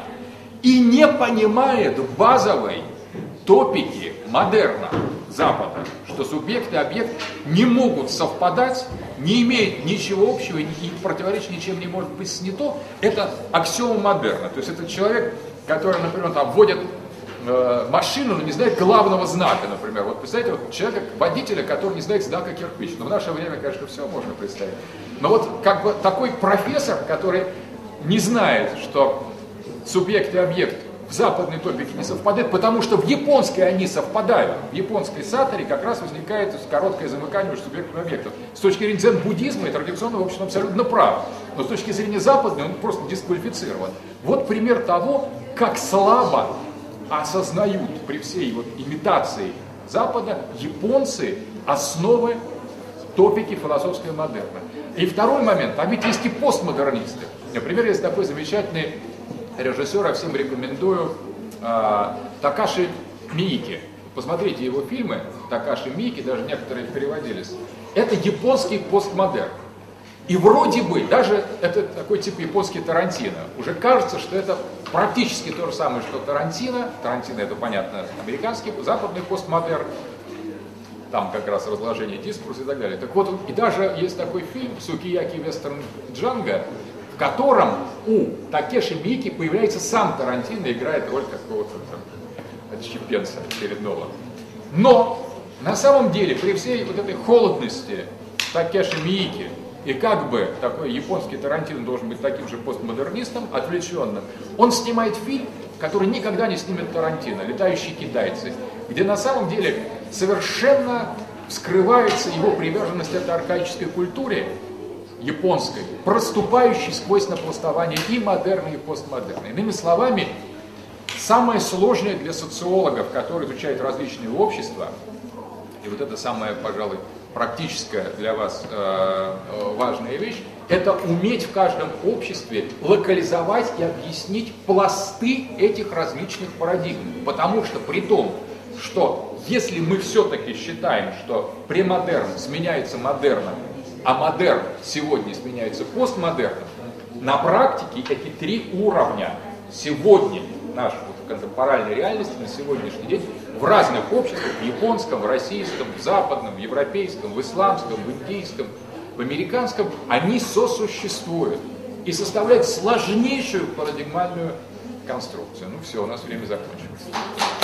и не понимает базовой топики модерна Запада, что субъект и объект не могут совпадать, не имеют ничего общего и противоречить ничем не может быть снято, это аксиома модерна. То есть это человек, который, например, там вводит э, машину, но не знает главного знака, например. Вот представьте, вот человека, водителя, который не знает знака кирпич. Но в наше время, конечно, все можно представить. Но вот как бы такой профессор, который не знает, что субъект и объект в западной топике не совпадают, потому что в японской они совпадают. В японской сатаре как раз возникает короткое замыкание между субъектом и. С точки зрения дзен-буддизма и традиционного общества абсолютно прав. Но с точки зрения западной он просто дисквалифицирован. Вот пример того, как слабо осознают при всей вот имитации Запада японцы основы топики философской модерна. И второй момент, а ведь есть и постмодернисты. Например, есть такой замечательный режиссер, я всем рекомендую, э, Такаши Миики. Посмотрите его фильмы, Такаши Миики, даже некоторые переводились. Это японский постмодерн. И вроде бы, даже это такой тип японский Тарантино, уже кажется, что это практически то же самое, что Тарантино. Тарантино это, понятно, американский, западный постмодерн. Там как раз разложение дискурса и так далее. Так вот, и даже есть такой фильм «Сукияки Вестерн Джанго», в котором у Такеши Мики появляется сам Тарантино, играет роль какого-то там отщепенца очередного. Но на самом деле, при всей вот этой холодности Такеши Мики, и как бы такой японский Тарантино должен быть таким же постмодернистом, отвлеченным, он снимает фильм, который никогда не снимет Тарантино, «Летающие китайцы», где на самом деле совершенно скрывается его приверженность этой архаической культуре, японской, проступающей сквозь напластование и модерна, и постмодерна. Иными словами, самое сложное для социологов, которые изучают различные общества, и вот это самое, пожалуй, практическая для вас э, э, важная вещь, это уметь в каждом обществе локализовать и объяснить пласты этих различных парадигм. Потому что при том, что если мы все-таки считаем, что премодерн сменяется модерном, а модерн сегодня сменяется постмодерном, на практике эти три уровня сегодня нашей вот, контемпоральной реальности на сегодняшний день в разных обществах, в японском, в российском, в западном, в европейском, в исламском, в индийском, в американском, они сосуществуют и составляют сложнейшую парадигмальную конструкцию. Ну все, у нас время закончилось.